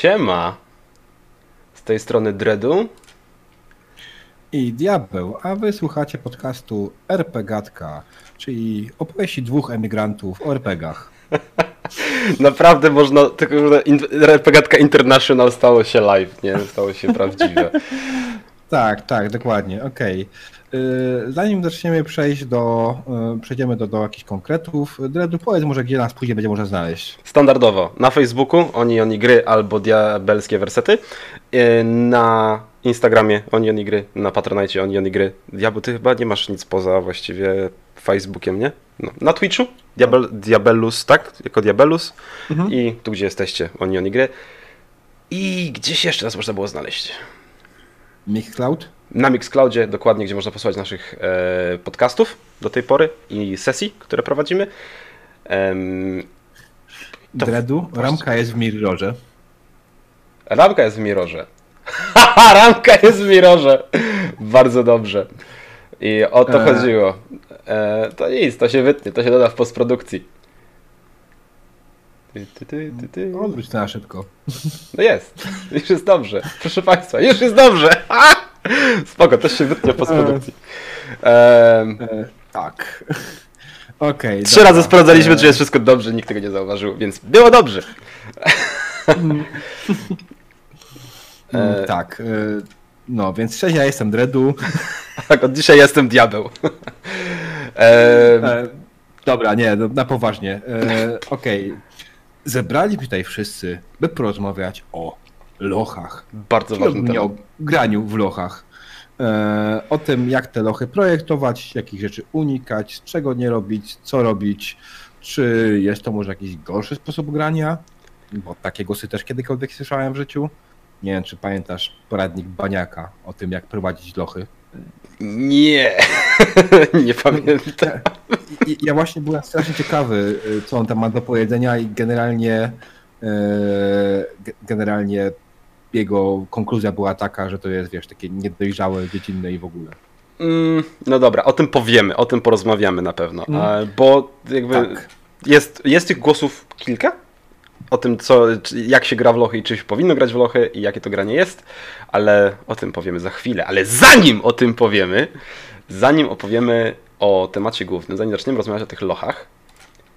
Siema. Z tej strony Dredu. I Diabeł, a wy słuchacie podcastu RPGatka, czyli opowieści dwóch emigrantów o RPGach. Naprawdę można, tylko RPGatka International stało się live, nie? Stało się prawdziwe. Tak, tak, dokładnie, okej. Yy, Zanim zaczniemy przejść do, yy, przejdziemy do, do jakichś konkretów, Dredu, powiedz może, gdzie nas później będzie można znaleźć. Standardowo na Facebooku Oni Oni Gry albo Diabelskie Wersety. Yy, Na Instagramie Oni Oni Gry, na Patronite Oni Oni Gry. Diabeł, ty chyba nie masz nic poza właściwie Facebookiem, nie? No. Na Twitchu Diabel, Diabelus, tak? Jako Diabelus. Mhm. I tu, gdzie jesteście, Oni Oni Gry. I gdzieś jeszcze nas można było znaleźć. Mixcloud? Na Mixcloudzie, dokładnie, gdzie można posłuchać naszych e, podcastów do tej pory i sesji, które prowadzimy. To- Dredu, ramka jest w Mirrorze. ramka jest w Mirrorze. Ramka jest w Mirrorze. Bardzo dobrze. I o to E. chodziło. E, to nic, to się wytnie, to się doda w postprodukcji. Ty, ty, ty, ty, ty. Odwróć to na szybko. No jest, już jest dobrze. Proszę Państwa, już jest dobrze. Ha! Spoko, też się wytnie w postprodukcji. Em, E, tak. Okej. Trzy dobra. razy sprawdzaliśmy, E, czy jest wszystko dobrze, nikt tego nie zauważył, więc było dobrze. mm, e, Tak. No, więc cześć, ja jestem Dredu. Tak, od dzisiaj jestem diabeł. E, dobra, nie, no, na poważnie. Okej. Zebraliśmy tutaj wszyscy, by porozmawiać o lochach. bardzo ważny temat. o graniu w lochach. E, o tym, jak te lochy projektować, jakich rzeczy unikać, czego nie robić, co robić, czy jest to może jakiś gorszy sposób grania, bo takie głosy też kiedykolwiek słyszałem w życiu. Nie wiem, czy pamiętasz poradnik Baniaka o tym, jak prowadzić lochy. Nie, nie pamiętam. I, ja właśnie byłem strasznie ciekawy, y, co on tam ma do powiedzenia i generalnie ge- generalnie jego konkluzja była taka, że to jest, wiesz, takie niedojrzałe, dziecinne i w ogóle. Mm, No dobra, o tym powiemy, o tym porozmawiamy na pewno, Mm. bo jakby Tak. jest, jest tych głosów kilka, o tym co, jak się gra w lochy i czy się powinno grać w lochy i jakie to granie jest, ale o tym powiemy za chwilę. Ale zanim o tym powiemy, zanim opowiemy o temacie głównym, zanim zaczniemy rozmawiać o tych lochach,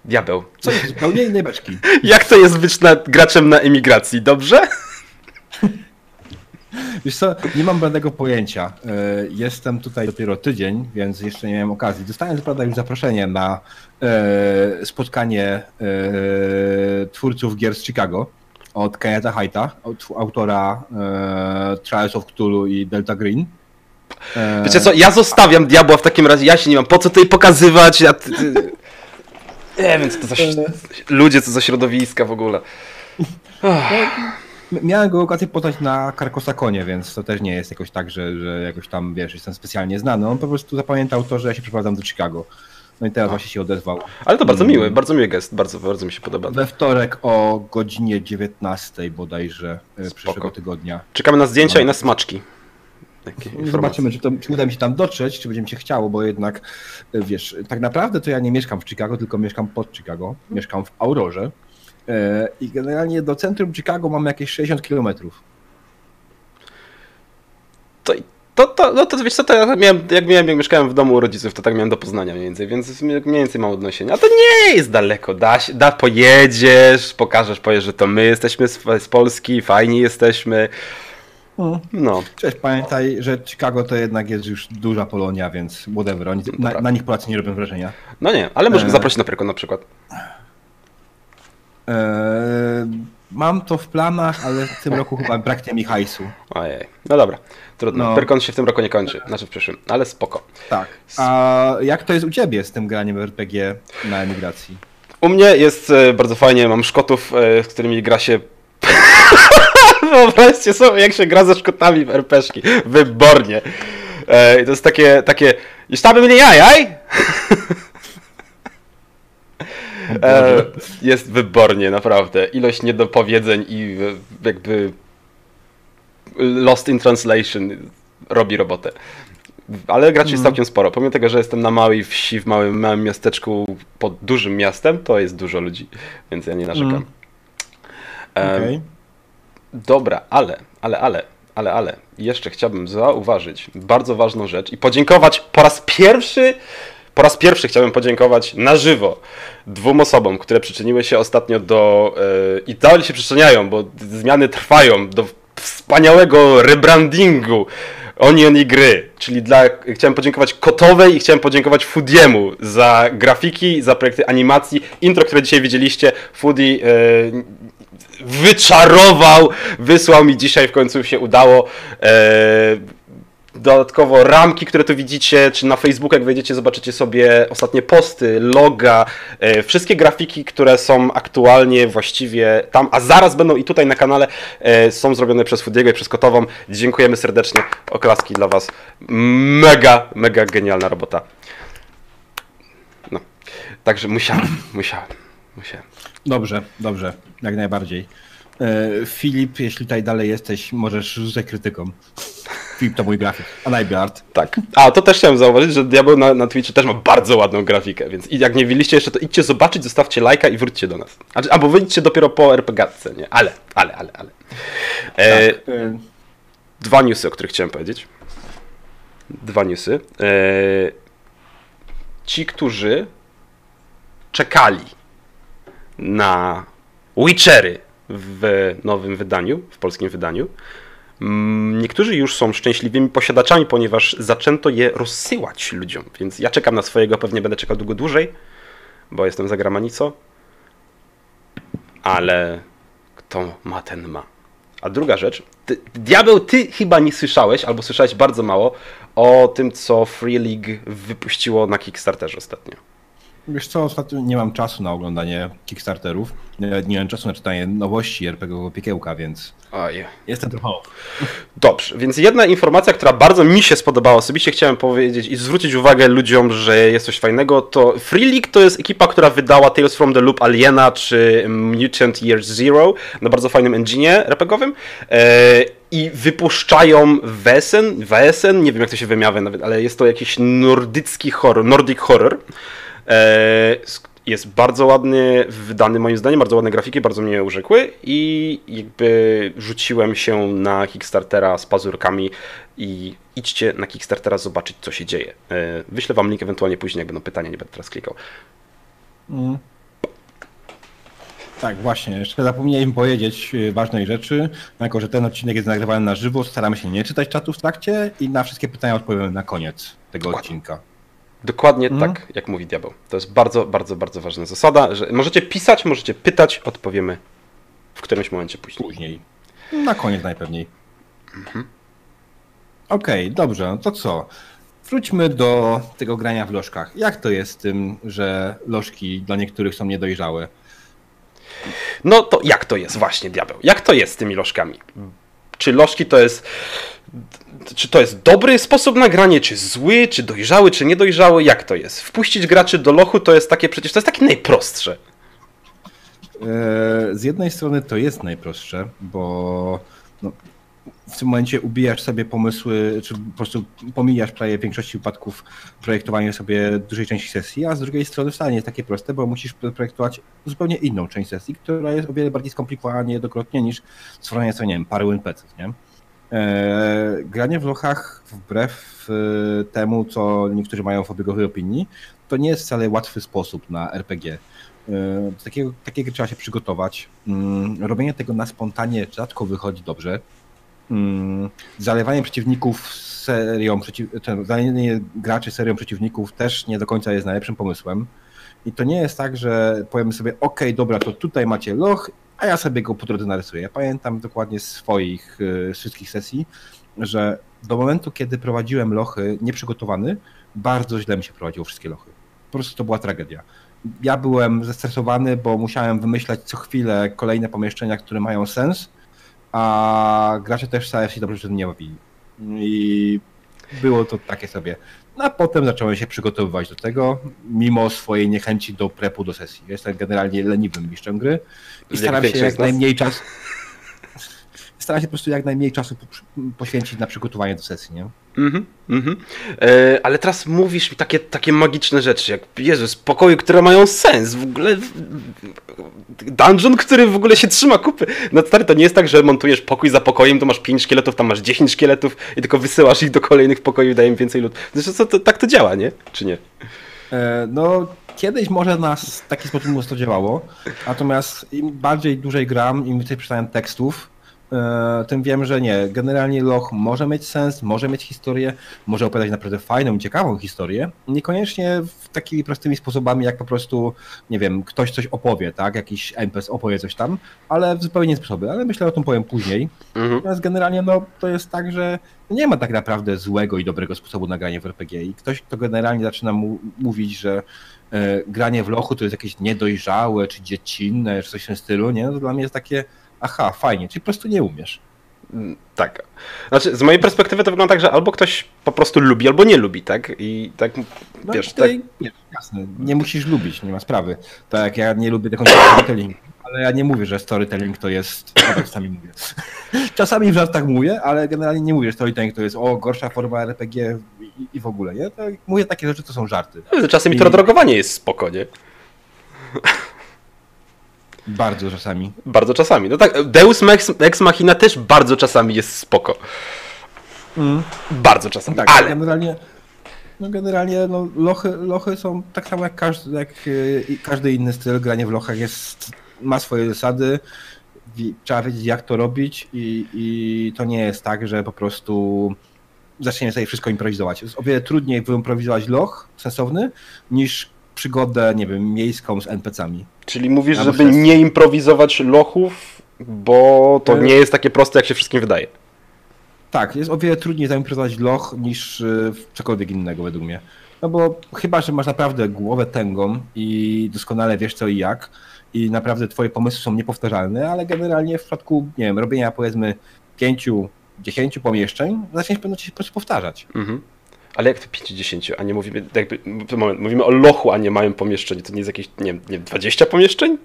diabeł, Co jest zupełnie innej beczki. jak to jest być na, graczem na emigracji, dobrze? Wiesz co, nie mam żadnego pojęcia. E, Jestem tutaj dopiero tydzień, więc jeszcze nie miałem okazji. Dostałem co prawda już zaproszenie na e, spotkanie e, twórców gier z Chicago od Kenneta Haita, autora Trials of Cthulhu i Delta Green. Wiecie co, ja zostawiam diabła w takim razie, ja się nie mam po co tutaj pokazywać, ja... Nie wiem, co to za... Ludzie, co za środowiska w ogóle. M- Miałem go okazję poznać na Karkosakonie, więc to też nie jest jakoś tak, że, że jakoś tam, wiesz, jestem specjalnie znany. On po prostu zapamiętał to, że ja się przeprowadzam do Chicago. No i teraz właśnie się odezwał. Ale to bardzo miły, bardzo miły gest, bardzo, bardzo mi się podoba. We wtorek o godzinie 19 bodajże e, Spoko. przyszłego tygodnia. Czekamy na zdjęcia i na smaczki. Jakie informacje. Zobaczymy, czy, to, czy uda mi się tam dotrzeć, czy będzie mi się chciało, bo jednak, e, wiesz, tak naprawdę to ja nie mieszkam w Chicago, tylko mieszkam pod Chicago. Mieszkam w Aurorze. E, I generalnie do centrum Chicago mam jakieś 60 kilometrów. To, to, to, no to wiesz co, to ja miałem, jak miałem, jak mieszkałem w domu u rodziców, to tak miałem do Poznania mniej więcej, więc mniej więcej mam odniesienia. A to nie jest daleko, da, da pojedziesz, pokażesz, powiesz, że to my jesteśmy z, z Polski, fajni jesteśmy. No, Cześć, pamiętaj, że Chicago to jednak jest już duża Polonia, więc whatever. Oni, na, na nich Polacy nie robią wrażenia. no nie, ale możemy E. zaprosić na Pyrkon na przykład. Eee, mam to w planach, ale w tym roku chyba braknie mi hajsu. Ojej, no dobra, trudno. No. Pyrkon się w tym roku nie kończy, znaczy w przyszłym, ale spoko. Tak. A jak to jest u ciebie z tym graniem RPG na emigracji? U mnie jest e, bardzo fajnie, mam Szkotów, e, z którymi gra się... Wyobraźcie sobie, jak się gra ze Szkotami w RPG-szki. Wybornie. E, i to jest takie, takie... Już tam mnie jajaj? E, jest wybornie, naprawdę. Ilość niedopowiedzeń i e, jakby Lost in Translation robi robotę. Ale graczy jest całkiem sporo. Pomimo tego, że jestem na małej wsi, w małym, małym miasteczku pod dużym miastem, to jest dużo ludzi, więc ja nie narzekam. Mm. Em, Okej. Dobra, ale, ale, ale, ale, ale, jeszcze chciałbym zauważyć bardzo ważną rzecz i podziękować po raz pierwszy, po raz pierwszy chciałbym podziękować na żywo dwóm osobom, które przyczyniły się ostatnio do, yy, i dalej się przyczyniają, bo zmiany trwają, do wspaniałego rebrandingu Onion i gry, czyli dla, chciałem podziękować Kotowej i chciałem podziękować Foodiemu za grafiki, za projekty animacji. Intro, które dzisiaj widzieliście, Foodie yy, wyczarował, wysłał mi dzisiaj, w końcu się udało. Yy, dodatkowo ramki, które tu widzicie, czy na Facebooku, jak wejdziecie, zobaczycie sobie ostatnie posty, loga, e, wszystkie grafiki, które są aktualnie właściwie tam, a zaraz będą i tutaj na kanale, e, są zrobione przez Fudiego i przez Kotową. Dziękujemy serdecznie, oklaski dla Was. Mega, mega genialna robota. No, także musiałem, musiałem, musiałem. Dobrze, dobrze, jak najbardziej. E, Filip, jeśli tutaj dalej jesteś, możesz rzucać krytyką. To mój grafik, a najbiart. Tak. A to też chciałem zauważyć, że Diabeł na, na Twitchu też ma bardzo ładną grafikę, więc jak nie widzieliście jeszcze, to idźcie zobaczyć, zostawcie lajka i wróćcie do nas. Znaczy, albo wyjdźcie dopiero po RPGatce, nie? Ale, ale, ale, ale. E, tak. E, dwa newsy, o których chciałem powiedzieć. Dwa newsy. E, ci, którzy czekali na Witchery w nowym wydaniu, w polskim wydaniu, niektórzy już są szczęśliwymi posiadaczami, ponieważ zaczęto je rozsyłać ludziom, więc ja czekam na swojego, pewnie będę czekał długo dłużej, bo jestem za gramanicą, ale kto ma, ten ma. A druga rzecz, ty, Diabeł, ty chyba nie słyszałeś, albo słyszałeś bardzo mało o tym, co Free League wypuściło na Kickstarterze ostatnio. Wiesz co, ostatnio nie mam czasu na oglądanie Kickstarterów. Nie, mam czasu na czytanie nowości RPG Piekiełka, więc Oj. jestem trochę Dobrze, więc jedna informacja, która bardzo mi się spodobała osobiście, chciałem powiedzieć i zwrócić uwagę ludziom, że jest coś fajnego, to Free League to jest ekipa, która wydała Tales from the Loop Aliena czy Mutant Year Zero na bardzo fajnym engine RPGowym. E, i wypuszczają Wesen, Wesen, nie wiem jak to się wymawia nawet, ale jest to jakiś nordycki horror, Nordic horror. E, jest bardzo ładny, wydany moim zdaniem, bardzo ładne grafiki, bardzo mnie urzekły i jakby rzuciłem się na Kickstartera z pazurkami i idźcie na Kickstartera zobaczyć, co się dzieje. E, wyślę wam link ewentualnie później, jak będą pytania, nie będę teraz klikał. Mm. Tak, właśnie. Jeszcze zapomniałem powiedzieć e, ważnej rzeczy. Jako, że ten odcinek jest nagrywany na żywo, staramy się nie czytać czatu w trakcie i na wszystkie pytania odpowiemy na koniec tego Dokładnie. odcinka. Dokładnie mhm. tak, jak mówi diabeł. To jest bardzo, bardzo, bardzo ważna zasada, że możecie pisać, możecie pytać, odpowiemy w którymś momencie później. Później. Na koniec najpewniej. Mhm. Okej, okay, dobrze, no to co? Wróćmy do tego grania w lożkach. Jak to jest z tym, że lożki dla niektórych są niedojrzałe? No to jak to jest właśnie, diabeł? Jak to jest z tymi lożkami? Czy lożki to jest czy to jest dobry sposób na granie, czy zły, czy dojrzały, czy niedojrzały, jak to jest? Wpuścić graczy do lochu to jest takie przecież, to jest takie najprostsze. E, z jednej strony to jest najprostsze, bo no, w tym momencie ubijasz sobie pomysły, czy po prostu pomijasz prawie w większości wypadków projektowanie sobie dużej części sesji, a z drugiej strony wcale nie jest takie proste, bo musisz projektować zupełnie inną część sesji, która jest o wiele bardziej skomplikowana niejednokrotnie niż stworzenie sobie, nie wiem, pary NPC, nie? E, granie w lochach, wbrew e, temu, co niektórzy mają w obiegowej opinii, to nie jest wcale łatwy sposób na RPG. E, do takiego, takiego trzeba się przygotować. Mm, robienie tego na spontanie rzadko wychodzi dobrze. Mm, zalewanie przeciwników serią, przeciw, zalenie graczy serią przeciwników też nie do końca jest najlepszym pomysłem. I to nie jest tak, że powiemy sobie, ok, dobra, to tutaj macie loch a ja sobie go po drodze narysuję. Ja pamiętam dokładnie swoich z wszystkich sesji, że do momentu, kiedy prowadziłem lochy nieprzygotowany, bardzo źle mi się prowadziło wszystkie lochy. Po prostu to była tragedia. Ja byłem zestresowany, bo musiałem wymyślać co chwilę kolejne pomieszczenia, które mają sens, a gracze też wcale się dobrze nie bawili. I było to takie sobie. No a potem zacząłem się przygotowywać do tego, mimo swojej niechęci do prepu do sesji. Jestem generalnie leniwym mistrzem gry i staram się jak najmniej czasu. Staram się po prostu jak najmniej czasu poświęcić na przygotowanie do sesji, nie? Mhm, mhm. E, ale teraz mówisz mi takie, takie magiczne rzeczy, jak Jezus, pokoje, które mają sens, w ogóle dungeon, który w ogóle się trzyma kupy. No stary, to nie jest tak, że montujesz pokój za pokojem, to masz 5 szkieletów, tam masz 10 szkieletów i tylko wysyłasz ich do kolejnych pokoi i daje im więcej lód. Zresztą to, to, tak to działa, nie? Czy nie? E, no, kiedyś może nas w taki sposób to działało, natomiast im bardziej dłużej gram, im więcej przeczytałem tekstów, tym wiem, że nie. Generalnie loch może mieć sens, może mieć historię, może opowiadać naprawdę fajną, ciekawą historię. Niekoniecznie w takimi prostymi sposobami, jak po prostu, nie wiem, ktoś coś opowie, tak? Jakiś NPC opowie coś tam, ale w zupełnie inny sposoby. Ale myślę, o tym powiem później. Mhm. Natomiast generalnie no, to jest tak, że nie ma tak naprawdę złego i dobrego sposobu na granie w RPG. I ktoś, kto generalnie zaczyna mu mówić, że e, granie w lochu to jest jakieś niedojrzałe, czy dziecinne, czy coś w tym stylu, nie? No to dla mnie jest takie aha, fajnie, czyli po prostu nie umiesz. Tak. Znaczy, z mojej perspektywy to wygląda tak, że albo ktoś po prostu lubi, albo nie lubi, tak? I tak, no wiesz, tutaj, tak... Nie, jasne, nie musisz lubić, nie ma sprawy. Tak jak ja nie lubię tego storytelling, ale ja nie mówię, że storytelling to jest, czasami mówię. Czasami w żartach mówię, ale generalnie nie mówię, że storytelling to jest o, gorsza forma RPG i, i w ogóle, nie? To mówię takie rzeczy, to są żarty. Czasami I... to drogowanie jest spoko, nie? Bardzo czasami. Bardzo czasami. No tak, Deus Ex Machina też bardzo czasami jest spoko. Mm. Bardzo czasami, tak, ale... Generalnie, no generalnie no, lochy, lochy są tak samo jak każdy, jak y, każdy inny styl. Granie w lochach jest, ma swoje zasady. Trzeba wiedzieć jak to robić i, i to nie jest tak, że po prostu zaczniemy sobie wszystko improwizować. Jest o wiele trudniej wyimprowizować loch sensowny niż przygodę, nie wiem, miejską z NPC-ami. Czyli mówisz, ja żeby nie improwizować lochów, bo to nie jest takie proste, jak się wszystkim wydaje. Tak, jest o wiele trudniej zaimprowizować loch niż y, cokolwiek innego według mnie. No bo chyba, że masz naprawdę głowę tęgą i doskonale wiesz co i jak i naprawdę twoje pomysły są niepowtarzalne, ale generalnie w przypadku, nie wiem, robienia powiedzmy pięciu, dziesięciu pomieszczeń, zaczniesz pewno się po prostu powtarzać. Mhm. Ale jak to 50, a nie mówimy, jakby, moment, mówimy o lochu, a nie małym pomieszczeniu, to nie jest jakieś, nie, nie 20 pomieszczeń?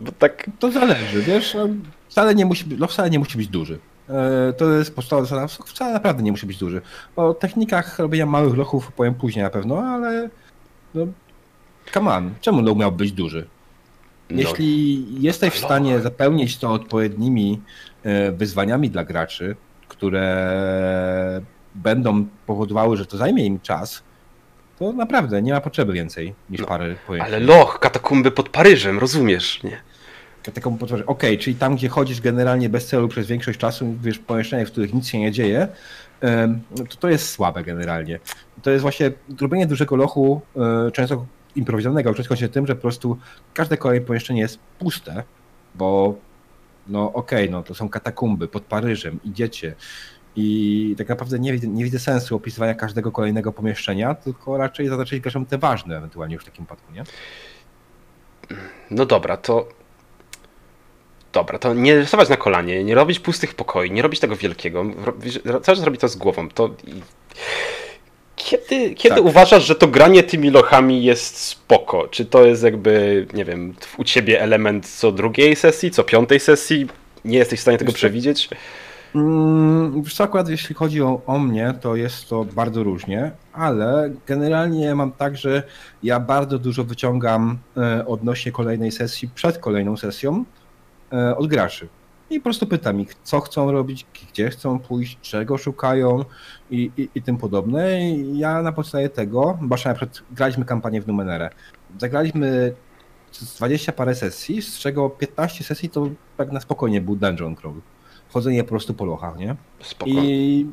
Bo tak... To zależy, wiesz, no, wcale nie musi, loch wcale nie musi być duży. E, to jest podstawowa zasada, wcale naprawdę nie musi być duży. O technikach robienia małych lochów powiem później na pewno, ale no, come on, czemu loch miał być duży? No. Jeśli no, jesteś w stanie zapełnić to odpowiednimi e, wyzwaniami dla graczy, które będą powodowały, że to zajmie im czas, to naprawdę nie ma potrzeby więcej niż no, parę pojęć. Ale loch, katakumby pod Paryżem, rozumiesz, nie? Katakumby pod Paryżem, okej, okay, czyli tam, gdzie chodzisz generalnie bez celu przez większość czasu, wiesz, pomieszczeniach, w których nic się nie dzieje, to to jest słabe generalnie. To jest właśnie robienie dużego lochu, e, często improwizowanego, często się tym, że po prostu każde kolejne pomieszczenie jest puste, bo no okej, okay, no to są katakumby pod Paryżem, idziecie, i tak naprawdę nie, nie widzę sensu opisywania każdego kolejnego pomieszczenia, tylko raczej zaznaczyć graczom te ważne ewentualnie już w takim wypadku, nie? No dobra, to dobra, to nie rysować na kolanie, nie robić pustych pokoi, nie robić tego wielkiego. Cały czas robić to z głową. To kiedy, kiedy tak. uważasz, że to granie tymi lochami jest spoko? Czy to jest jakby, nie wiem, u ciebie element co drugiej sesji, co piątej sesji? Nie jesteś w stanie tego przewidzieć? Mm, wiesz co, akurat jeśli chodzi o, o mnie, to jest to bardzo różnie, ale generalnie mam tak, że ja bardzo dużo wyciągam e, odnośnie kolejnej sesji przed kolejną sesją e, od graczy. I po prostu pytam ich, co chcą robić, gdzie chcą pójść, czego szukają i, i, i tym podobne. I ja na podstawie tego, bo na przykład graliśmy kampanię w Numenere, zagraliśmy 20 parę sesji, z czego 15 sesji to tak na spokojnie był dungeon crawl chodzenie po prostu po lochach, nie? Spoko. I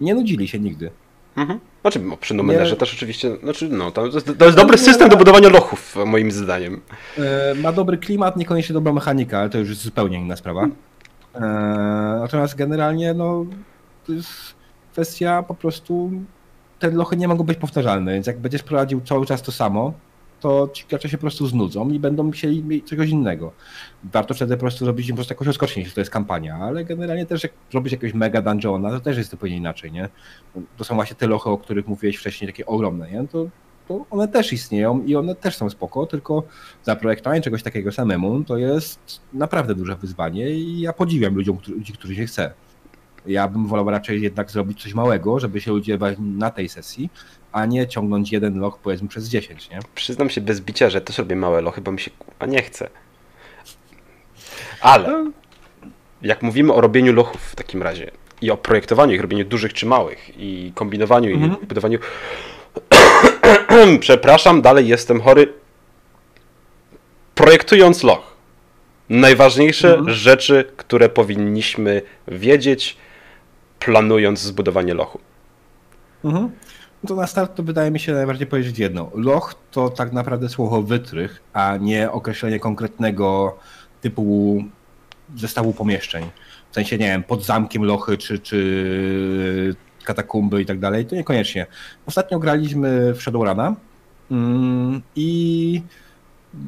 nie nudzili się nigdy. Mhm. Znaczy, no, przy Numenerze nie... też oczywiście, znaczy, no, to, jest, to jest dobry system do budowania lochów, moim zdaniem. E, ma dobry klimat, niekoniecznie dobra mechanika, ale to już jest zupełnie inna sprawa. E, natomiast generalnie, no, to jest kwestia po prostu, te lochy nie mogą być powtarzalne, więc jak będziesz prowadził cały czas to samo, to ci gracze się po prostu znudzą i będą chcieli czegoś innego. Warto wtedy po prostu zrobić im po prostu jakąś odskocznię, jeśli to jest kampania, ale generalnie też jak zrobić jakiegoś mega dungeona, to też jest zupełnie inaczej, nie? To są właśnie te lochy, o których mówiłeś wcześniej, takie ogromne, nie? To to one też istnieją i one też są spoko, tylko zaprojektowanie czegoś takiego samemu to jest naprawdę duże wyzwanie i ja podziwiam ludziom, ludzi, którzy się chce. Ja bym wolał raczej jednak zrobić coś małego, żeby się ludzie na tej sesji, a nie ciągnąć jeden loch powiedzmy przez 10, nie? Przyznam się bez bicia, że też robię małe lochy, bo mi się a nie chce. Ale no. jak mówimy o robieniu lochów w takim razie i o projektowaniu ich, robieniu dużych czy małych i kombinowaniu mhm. i budowaniu przepraszam, dalej jestem chory. Projektując loch, najważniejsze mhm. rzeczy, które powinniśmy wiedzieć, planując zbudowanie lochu. Mhm. No to na start to wydaje mi się najbardziej powiedzieć jedno. Loch to tak naprawdę słowo wytrych, a nie określenie konkretnego typu zestawu pomieszczeń. W sensie, nie wiem, pod zamkiem lochy, czy, czy katakumby i tak dalej, to niekoniecznie. Ostatnio graliśmy w Shadowruna mm, i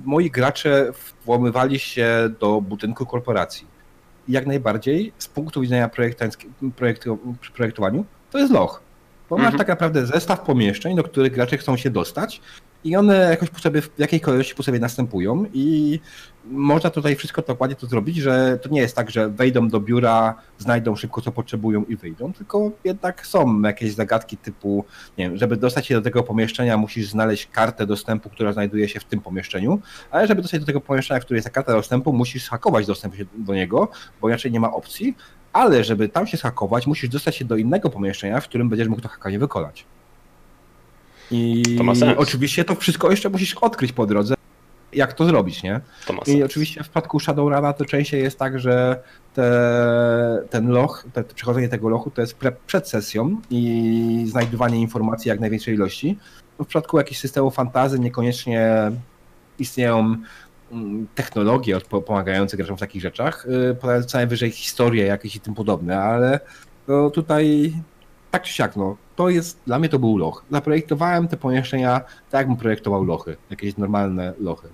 moi gracze włamywali się do budynku korporacji. Jak najbardziej z punktu widzenia projektu, projektowaniu to jest loch. Bo masz mhm. tak naprawdę zestaw pomieszczeń, do których gracze chcą się dostać i one jakoś po sobie, w jakiej kolejności po sobie następują i można tutaj wszystko dokładnie to zrobić, że to nie jest tak, że wejdą do biura, znajdą szybko co potrzebują i wyjdą, tylko jednak są jakieś zagadki typu, nie wiem, żeby dostać się do tego pomieszczenia musisz znaleźć kartę dostępu, która znajduje się w tym pomieszczeniu, ale żeby dostać się do tego pomieszczenia, które jest ta karta dostępu, musisz hakować dostęp do niego, bo inaczej nie ma opcji, ale żeby tam się zhakować, musisz dostać się do innego pomieszczenia, w którym będziesz mógł to hakanie wykonać. I to ma sens. oczywiście to wszystko jeszcze musisz odkryć po drodze, jak to zrobić, nie? To ma sens. I oczywiście w przypadku Shadowruna to częściej jest tak, że te, ten loch, te, przechodzenie tego lochu to jest pre, przed sesją i znajdywanie informacji jak największej ilości. No w przypadku jakichś systemów fantazy niekoniecznie istnieją technologie pomagające graczom w takich rzeczach, y, co najwyżej historie jakieś i tym podobne, ale no tutaj tak czy siak, no, to jest, dla mnie to był loch. Zaprojektowałem te pomieszczenia tak, jakbym projektował lochy, jakieś normalne lochy.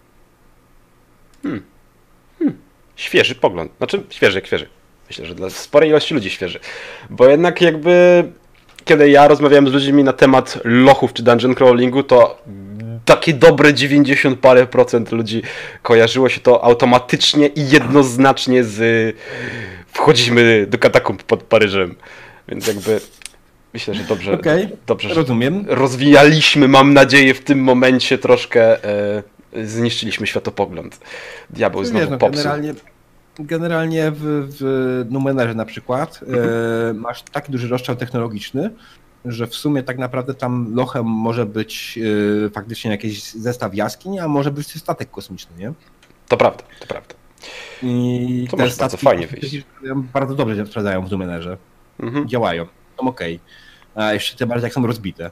Hmm. Hmm. Świeży pogląd. Znaczy, świeży świeży. Myślę, że dla sporej ilości ludzi świeży. Bo jednak jakby, kiedy ja rozmawiałem z ludźmi na temat lochów czy dungeon crawlingu, to takie dobre 90 parę procent ludzi kojarzyło się to automatycznie i jednoznacznie z wchodzimy do katakumb pod Paryżem. Więc jakby Myślę, że dobrze, okay, dobrze rozumiem. rozwijaliśmy, mam nadzieję, w tym momencie troszkę e, zniszczyliśmy światopogląd. Diabeł znowu no, popsuł. Generalnie, generalnie w, w Numenerze na przykład e, mhm. masz taki duży rozstrzał technologiczny, że w sumie tak naprawdę tam lochem może być e, faktycznie jakiś zestaw jaskiń, a może być statek kosmiczny, nie? To prawda, to prawda. I to może bardzo fajnie wyjść. Bardzo dobrze sprawdzają w Numenerze. Mhm. Działają okej. Okay. A jeszcze tym bardziej jak są rozbite.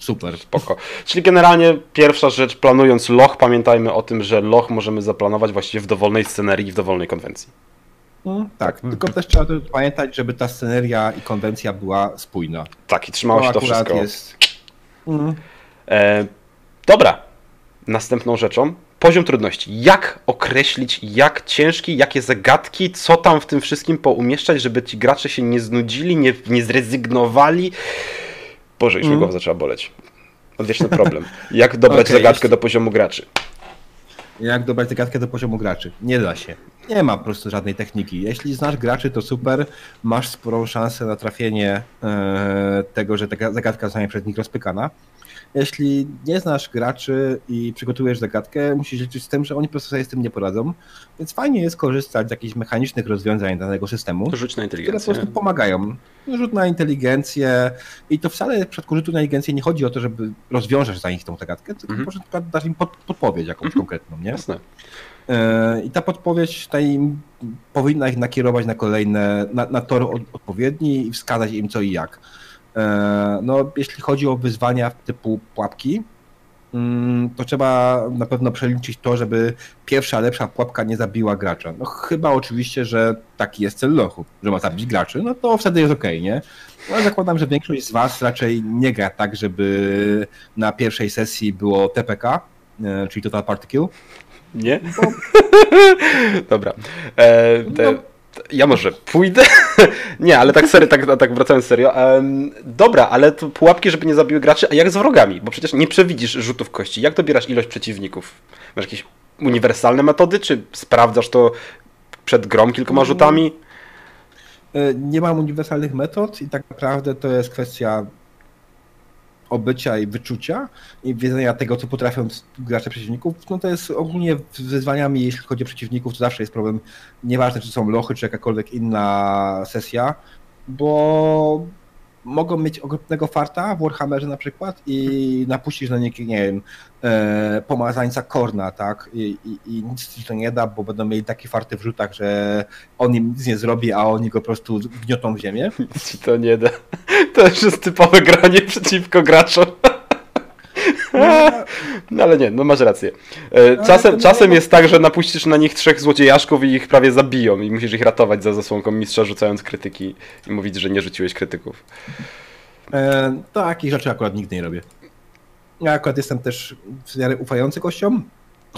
Super. Spoko. Czyli generalnie pierwsza rzecz, planując loch, pamiętajmy o tym, że loch możemy zaplanować właściwie w dowolnej scenerii i w dowolnej konwencji. Mm, tak, tylko też trzeba pamiętać, żeby ta sceneria i konwencja była spójna. Tak, i trzymało się to wszystko. Jest... Mm. E, dobra. Następną rzeczą poziom trudności. Jak określić, jak ciężki, jakie zagadki, co tam w tym wszystkim poumieszczać, żeby ci gracze się nie znudzili, nie, nie zrezygnowali. Boże, już mm. mi głowa zaczęła boleć. Odwieczny problem. Jak dobrać okay, zagadkę jeszcze... do poziomu graczy? Jak dobrać zagadkę do poziomu graczy? Nie da się. Nie ma po prostu żadnej techniki. Jeśli znasz graczy, to super, masz sporą szansę na trafienie e, tego, że ta zagadka zostanie przez nich rozpykana. Jeśli nie znasz graczy i przygotujesz zagadkę, musisz liczyć z tym, że oni po prostu sobie z tym nie poradzą. Więc fajnie jest korzystać z jakichś mechanicznych rozwiązań danego systemu, Rzuć na inteligencję. które po prostu pomagają. Rzut na inteligencję i to wcale przypadku rzutu na inteligencję nie chodzi o to, żeby rozwiążesz za nich tą zagadkę, tylko -hmm. po prostu dasz im pod, podpowiedź jakąś -hmm. konkretną, nie? Jasne. E, I ta podpowiedź tutaj powinna ich nakierować na kolejne, na, na tor odpowiedni i wskazać im co i jak. E, no, jeśli chodzi o wyzwania typu pułapki, mm, to trzeba na pewno przeliczyć to, żeby pierwsza, lepsza pułapka nie zabiła gracza. No chyba oczywiście, że taki jest cel lochu, że ma zabić graczy, no to wtedy jest ok, nie? No, zakładam, że większość z Was raczej nie gra tak, żeby na pierwszej sesji było TPK, e, czyli Total Party Kill. Nie? Bo... Dobra. E, te... no ja może pójdę. nie, ale tak serio, tak, tak wracając serio. Um, dobra, ale to pułapki, żeby nie zabiły graczy, a jak z wrogami? Bo przecież nie przewidzisz rzutów kości. Jak dobierasz ilość przeciwników? Masz jakieś uniwersalne metody, czy sprawdzasz to przed grą kilkoma rzutami? E, nie mam uniwersalnych metod i tak naprawdę to jest kwestia obycia i wyczucia i wiedzenia tego, co potrafią gracze przeciwników, no to jest ogólnie wyzwaniami, jeśli chodzi o przeciwników, to zawsze jest problem, nieważne czy są lochy, czy jakakolwiek inna sesja, bo mogą mieć ogromnego farta w Warhammerze na przykład i napuścisz na nich, nie wiem, e, pomazańca Korna, tak? I, i, I, nic ci to nie da, bo będą mieli takie farty w rzutach, że on im nic nie zrobi, a oni go po prostu gniotą w ziemię. Nic ci to nie da. To już jest typowe granie przeciwko graczom. No, no ale nie, no masz rację. E, czasem, czasem jest tak, że napuścisz na nich trzech złodziejaszków i ich prawie zabiją i musisz ich ratować za zasłonką mistrza, rzucając krytyki i mówić, że nie rzuciłeś krytyków. E, takich rzeczy akurat nigdy nie robię. Ja akurat jestem też w miarę ufający kościom.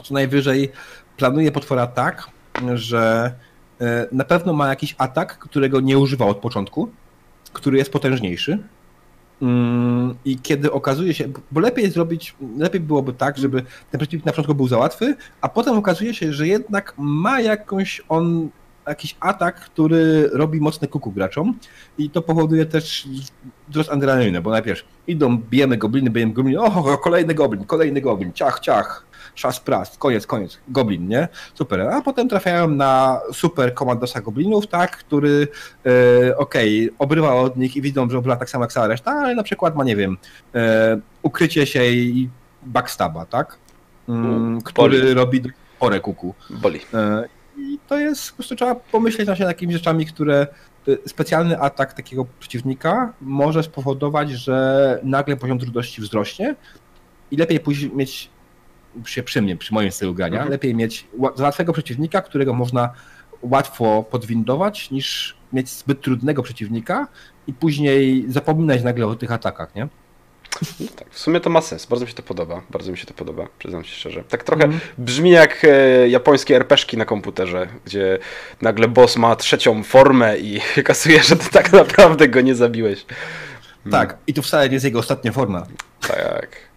Co najwyżej planuję potwora tak, że e, na pewno ma jakiś atak, którego nie używał od początku, który jest potężniejszy I kiedy okazuje się, bo lepiej zrobić, lepiej byłoby tak, żeby ten przeciwnik na początku był za łatwy, a potem okazuje się, że jednak ma jakąś on jakiś atak, który robi mocne kuku graczom i to powoduje też wzrost adrenaliny, bo najpierw idą, bijemy gobliny, bijemy gobliny, o, kolejny goblin, kolejny goblin, ciach, ciach, szas pras, koniec, koniec, goblin, nie? Super. A potem trafiają na super komandosa goblinów, tak, który e, okej, okay, obrywa od nich i widzą, że obrywa tak samo jak cała reszta, ale na przykład ma, nie wiem, e, ukrycie się i backstaba, tak? Mm, który Boli. robi porę kuku. Boli. E, I to jest, po prostu trzeba pomyśleć na się takimi rzeczami, które e, specjalny atak takiego przeciwnika może spowodować, że nagle poziom trudności wzrośnie i lepiej później mieć przy, przy mnie, przy moim stylu grania, mhm. lepiej mieć łatwego przeciwnika, którego można łatwo podwindować, niż mieć zbyt trudnego przeciwnika i później zapominać nagle o tych atakach, nie? No tak, w sumie to ma sens. Bardzo mi się to podoba. Bardzo mi się to podoba, przyznam się szczerze. Tak trochę mm. brzmi jak e, japońskie RPszki na komputerze, gdzie nagle boss ma trzecią formę i kasuje, że ty tak naprawdę go nie zabiłeś. Tak, i to wcale nie jest jego ostatnia forma. Tak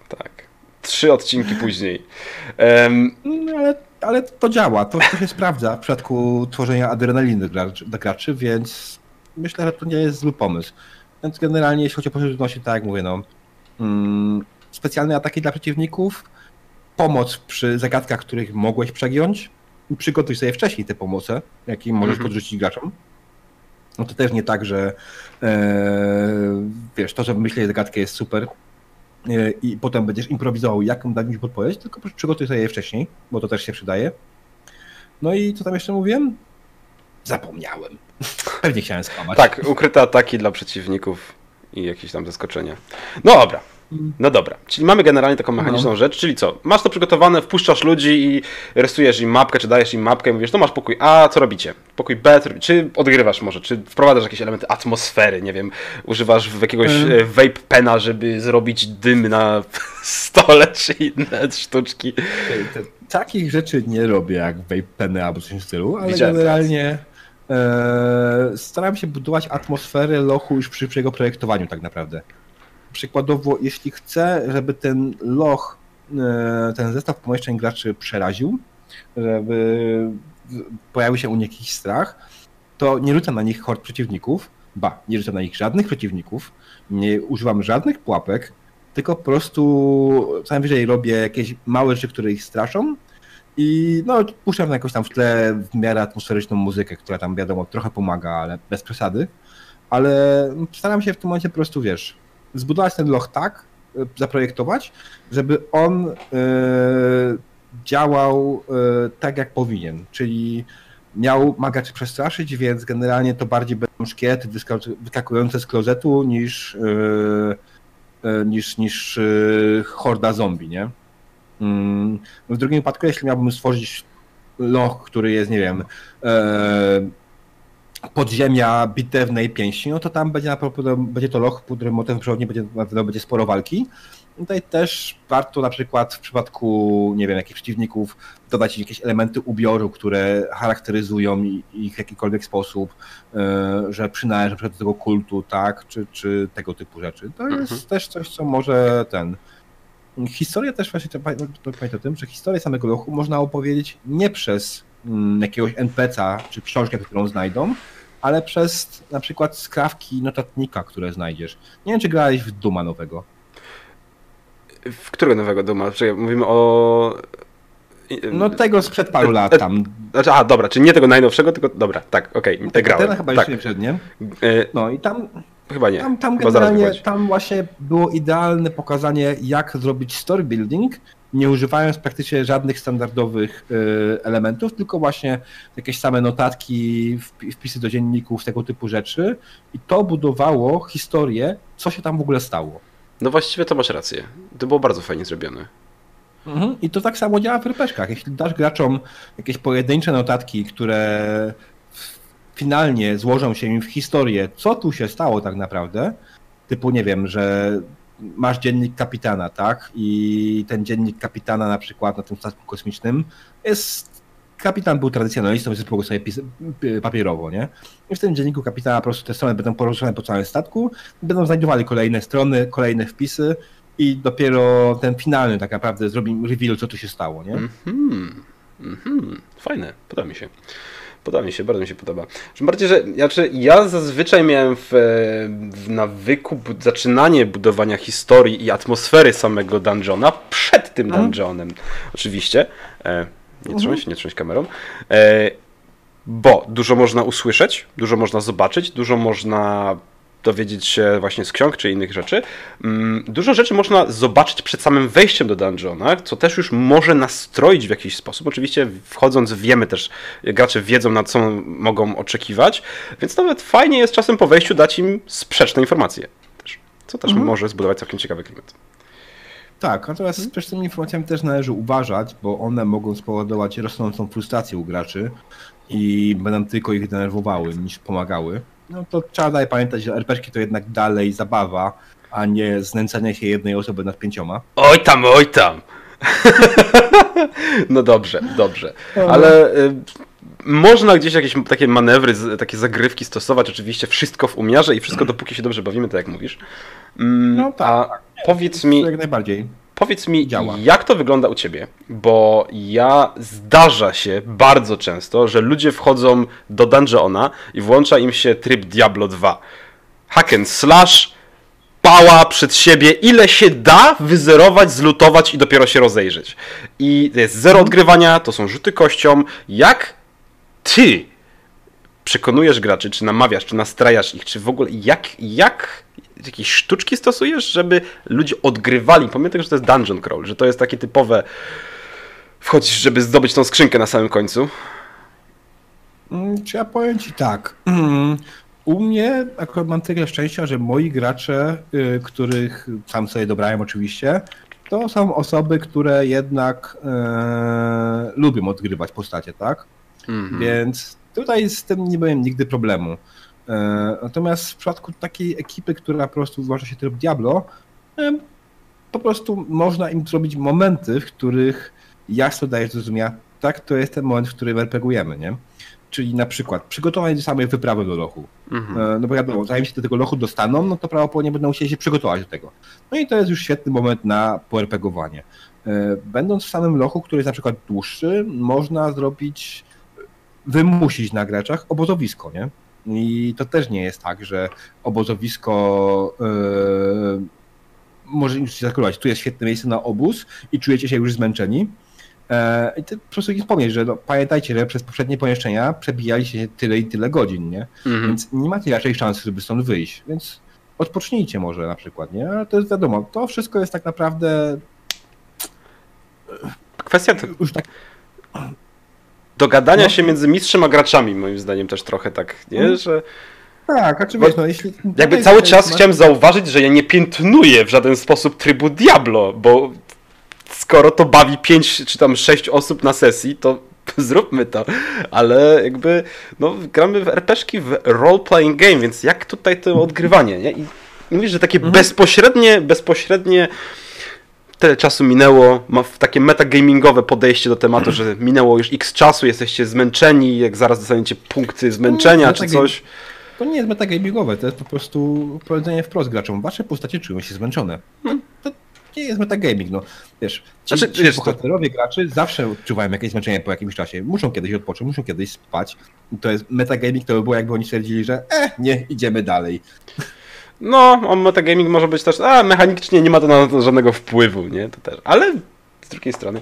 trzy odcinki później. Um, ale, ale to działa, to, to się sprawdza w przypadku tworzenia adrenaliny dla, dla graczy, więc myślę, że to nie jest zły pomysł. Więc generalnie jeśli chodzi o poziom trudności, tak jak mówię, no, mm, specjalne ataki dla przeciwników, pomoc przy zagadkach, których mogłeś przegiąć i przygotuj sobie wcześniej te pomoce, jakie możesz mhm. podrzucić graczom. No to też nie tak, że e, wiesz, to, że wymyślić zagadkę jest super, i potem będziesz improwizował, jaką dać mi podpowiedź, tylko przygotuj sobie je wcześniej, bo to też się przydaje. No i co tam jeszcze mówiłem? Zapomniałem. Pewnie chciałem skłamać. Tak, ukryte ataki dla przeciwników i jakieś tam zaskoczenia. No dobra, no dobra, czyli mamy generalnie taką mechaniczną no. rzecz, czyli co? Masz to przygotowane, wpuszczasz ludzi i rysujesz im mapkę, czy dajesz im mapkę i mówisz, no masz pokój A, co robicie? Pokój B, czy odgrywasz może, czy wprowadzasz jakieś elementy atmosfery, nie wiem, używasz jakiegoś hmm. vape pena, żeby zrobić dym na stole, czy inne sztuczki. Takich rzeczy nie robię jak vape peny albo coś w tym stylu, ale Widziałem generalnie... E, staram się budować atmosferę lochu już przy, przy jego projektowaniu tak naprawdę. Przykładowo, jeśli chcę, żeby ten loch, e, ten zestaw pomieszczeń graczy przeraził, żeby pojawił się u nich jakiś strach, to nie rzucam na nich hord przeciwników, ba, nie rzucam na nich żadnych przeciwników, nie używam żadnych pułapek, tylko po prostu co najwyżej robię jakieś małe rzeczy, które ich straszą i no, puszczam jakąś tam w tle w miarę atmosferyczną muzykę, która tam wiadomo trochę pomaga, ale bez przesady. Ale staram się w tym momencie po prostu, wiesz, zbudować ten loch tak, e, zaprojektować, żeby on e, działał e, tak, jak powinien, czyli miał magaczy przestraszyć, więc generalnie to bardziej będą szkielety wyskakujące z klozetu niż, niż, niż horda zombie, nie? Mm, w drugim wypadku, jeśli miałbym stworzyć loch, który jest, nie wiem, podziemia bitewnej pięści, no to tam będzie, na będzie to loch, pod którym motem przewodni będzie, będzie sporo walki. Tutaj też warto na przykład w przypadku, nie wiem, jakichś przeciwników dodać jakieś elementy ubioru, które charakteryzują ich w jakikolwiek sposób, e, że przynależą do tego kultu, tak, czy, czy tego typu rzeczy. To jest mhm. też coś, co może ten... Historia też właśnie, pamiętaj o tym, że historię samego lochu można opowiedzieć nie przez mm, jakiegoś NPC'a czy książkę, którą znajdą, ale przez na przykład skrawki notatnika, które znajdziesz. Nie wiem, czy grałeś w Duma nowego. W którego nowego Duma? Czekaj, mówimy o... No tego sprzed paru lat tam. Znaczy, a dobra, czyli nie tego najnowszego, tylko dobra, tak, okej, okay, te grałem. Ten chyba tak. jeszcze przed, nie? E, no i tam... Chyba nie. Tam, tam generalnie, tam właśnie było idealne pokazanie, jak zrobić story building, nie używając praktycznie żadnych standardowych y, elementów, tylko właśnie jakieś same notatki, wpisy do dzienników, tego typu rzeczy. I to budowało historię, co się tam w ogóle stało. No właściwie to masz rację. To było bardzo fajnie zrobione. Mhm. I to tak samo działa w rpg Jeśli dasz graczom jakieś pojedyncze notatki, które finalnie złożą się im w historię, co tu się stało tak naprawdę, typu nie wiem, że masz dziennik kapitana, tak? I ten dziennik kapitana na przykład na tym statku kosmicznym jest kapitan był tradycjonalistą, więc zespołu sobie papierowo, nie? I w tym dzienniku kapitana po prostu te strony będą poruszane po całym statku, będą znajdowali kolejne strony, kolejne wpisy i dopiero ten finalny tak naprawdę zrobi reveal, co tu się stało, nie? Mhm, mm fajne, podoba mi się. Podoba mi się, bardzo mi się podoba. Bardziej, że znaczy, ja zazwyczaj miałem w, w nawyku bu zaczynanie budowania historii i atmosfery samego dungeona przed tym mhm. dungeonem. Oczywiście. E, nie trząść, mhm. nie trząść kamerą. E, bo dużo można usłyszeć, dużo można zobaczyć, dużo można dowiedzieć się właśnie z ksiąg czy innych rzeczy. Mm, dużo rzeczy można zobaczyć przed samym wejściem do dungeona, co też już może nastroić w jakiś sposób. Oczywiście wchodząc wiemy też, gracze wiedzą na co mogą oczekiwać, więc nawet fajnie jest czasem po wejściu dać im sprzeczne informacje. Też, co też mhm. może zbudować całkiem ciekawy klimat. Tak, natomiast z tymi informacjami też należy uważać, bo one mogą spowodować rosnącą frustrację u graczy i będą tylko ich denerwowały niż pomagały. No to trzeba dalej pamiętać, że RPG to jednak dalej zabawa, a nie znęcanie się jednej osoby nad pięcioma. Oj tam, oj tam! no dobrze, dobrze. Ale y, można gdzieś jakieś takie manewry, takie zagrywki stosować, oczywiście wszystko w umiarze i wszystko dopóki się dobrze bawimy, tak jak mówisz. Mm, no tak. A tak. powiedz mi... Jak najbardziej. Powiedz mi, Działa. jak to wygląda u ciebie? Bo ja zdarza się bardzo często, że ludzie wchodzą do dungeona i włącza im się tryb Diablo 2. Hack and slash, pała przed siebie, ile się da wyzerować, zlutować i dopiero się rozejrzeć. I to jest zero odgrywania, to są rzuty kością. Jak ty przekonujesz graczy, czy namawiasz, czy nastrajasz ich, czy w ogóle jak, jak jakieś sztuczki stosujesz, żeby ludzie odgrywali? Pamiętaj, że to jest dungeon crawl, że to jest takie typowe wchodzisz, żeby zdobyć tą skrzynkę na samym końcu. Mm, czy ja powiem ci tak. Mm, u mnie akurat mam tyle szczęścia, że moi gracze, y, których sam sobie dobrałem oczywiście, to są osoby, które jednak e, lubią odgrywać postacie, tak? Mm -hmm. Więc tutaj z tym nie miałem nigdy problemu. E, natomiast w przypadku takiej ekipy, która po prostu włącza się tryb Diablo, e, po prostu można im zrobić momenty, w których jasno daje zrozumieć, tak, to jest ten moment, w którym RPGujemy, nie? Czyli na przykład przygotowanie do samej wyprawy do lochu. Mhm. E, no bo wiadomo, zanim się do tego lochu dostaną, no to prawdopodobnie będą musieli się przygotować do tego. No i to jest już świetny moment na poRPGowanie. Będąc w samym lochu, który jest na przykład dłuższy, można zrobić, wymusić na graczach obozowisko, nie? I to też nie jest tak, że obozowisko yy, może już się zakrywać. Tu jest świetne miejsce na obóz i czujecie się już zmęczeni. E, I ty po prostu nie wspomnieć, że no, pamiętajcie, że przez poprzednie pomieszczenia przebijaliście się tyle i tyle godzin, nie? Mhm. Więc nie macie raczej szansy, żeby stąd wyjść. Więc odpocznijcie może na przykład, nie? Ale to jest wiadomo, to wszystko jest tak naprawdę. Kwestia już tak dogadania no. się między mistrzem a graczami, moim zdaniem też trochę tak, nie? Mhm. Że... Tak, oczywiście. No, jeśli... Jakby cały czas chciałem zauważyć, że ja nie piętnuję w żaden sposób trybu Diablo, bo skoro to bawi 5 czy tam 6 osób na sesji, to zróbmy to, ale jakby no, gramy w RPszki w role-playing game, więc jak tutaj to odgrywanie, nie? I mówisz, że takie mhm. bezpośrednie, bezpośrednie tyle czasu minęło, ma takie metagamingowe podejście do tematu, że minęło już x czasu, jesteście zmęczeni, jak zaraz dostaniecie punkty zmęczenia czy coś. To nie jest metagamingowe, to jest po prostu powiedzenie wprost graczom. Wasze postacie czują się zmęczone. Hmm. To nie jest metagaming, no. Wiesz, ci, znaczy, ci wiesz, bohaterowie to... graczy zawsze odczuwają jakieś zmęczenie po jakimś czasie. Muszą kiedyś odpocząć, muszą kiedyś spać. To jest metagaming, to by było jakby oni stwierdzili, że e, nie, idziemy dalej. No, on metagaming może być też, a mechanicznie nie ma to na to żadnego wpływu, nie? To też, ale z drugiej strony.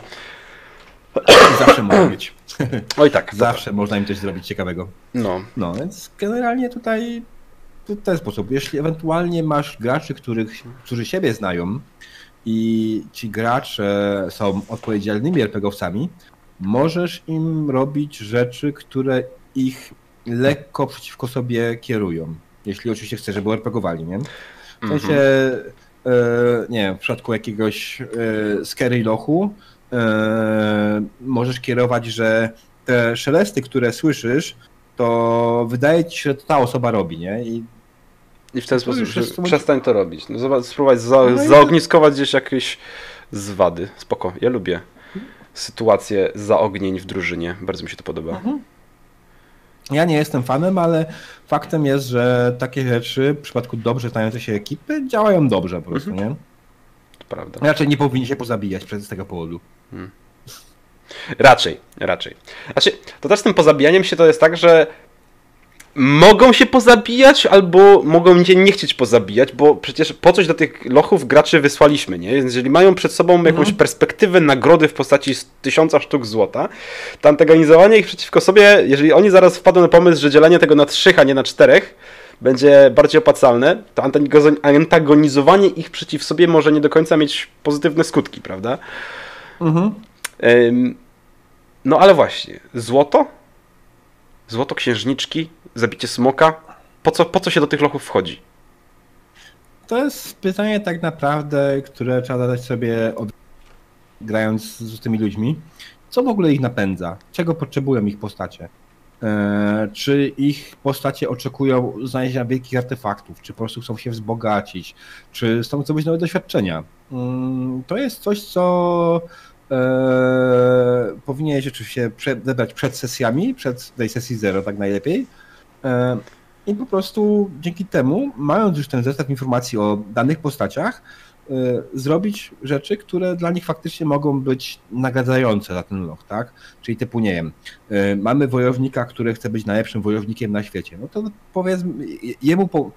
Zawsze może być. Oj tak. Zawsze można im coś zrobić ciekawego. No. No, więc generalnie tutaj w ten sposób. Jeśli ewentualnie masz graczy, których, którzy siebie znają i ci gracze są odpowiedzialnymi RPGowcami, możesz im robić rzeczy, które ich lekko przeciwko sobie kierują. Jeśli oczywiście chcesz, żeby RPGowali, nie? W sensie, e, nie wiem, w przypadku jakiegoś e, scary lochu e, możesz kierować, że te szelesty, które słyszysz, to wydaje ci się, że to ta osoba robi, nie? I, I w ten sposób że przestań to robić. No, zobacz, spróbować za, no zaogniskować gdzieś jakieś zwady. Spoko, ja lubię sytuację zaognień w drużynie. Bardzo mi się to podoba. Mhm. Ja nie jestem fanem, ale faktem jest, że takie rzeczy w przypadku dobrze znającej się ekipy działają dobrze po prostu, mhm. nie? To prawda. Raczej nie powinni się pozabijać z tego powodu. Hmm. Raczej, raczej. Znaczy, to też z tym pozabijaniem się to jest tak, że mogą się pozabijać, albo mogą cię nie chcieć pozabijać, bo przecież po coś do tych lochów graczy wysłaliśmy, nie? Więc jeżeli mają przed sobą mhm. jakąś perspektywę nagrody w postaci tysiąca sztuk złota, to antagonizowanie ich przeciwko sobie, jeżeli oni zaraz wpadną na pomysł, że dzielenie tego na trzech, a nie na czterech, będzie bardziej opłacalne, to antagonizowanie ich przeciw sobie może nie do końca mieć pozytywne skutki, prawda? Mhm. No ale właśnie, złoto? Złoto księżniczki? zabicie smoka? Po co, po co się do tych lochów wchodzi? To jest pytanie tak naprawdę, które trzeba zadać sobie od... grając z tymi ludźmi. Co w ogóle ich napędza? Czego potrzebują ich postacie? Eee, czy ich postacie oczekują znalezienia wielkich artefaktów? Czy po prostu chcą się wzbogacić? Czy chcą zdobyć nowe doświadczenia? Mm, to jest coś, co Eee, powinieneś oczywiście zebrać przed sesjami, przed tej sesji zero tak najlepiej, E, I po prostu dzięki temu, mając już ten zestaw informacji o danych postaciach, e, zrobić rzeczy, które dla nich faktycznie mogą być nagradzające za ten loch, tak? Czyli typu, nie wiem, e, mamy wojownika, który chce być najlepszym wojownikiem na świecie, no to powiedzmy, jemu, po,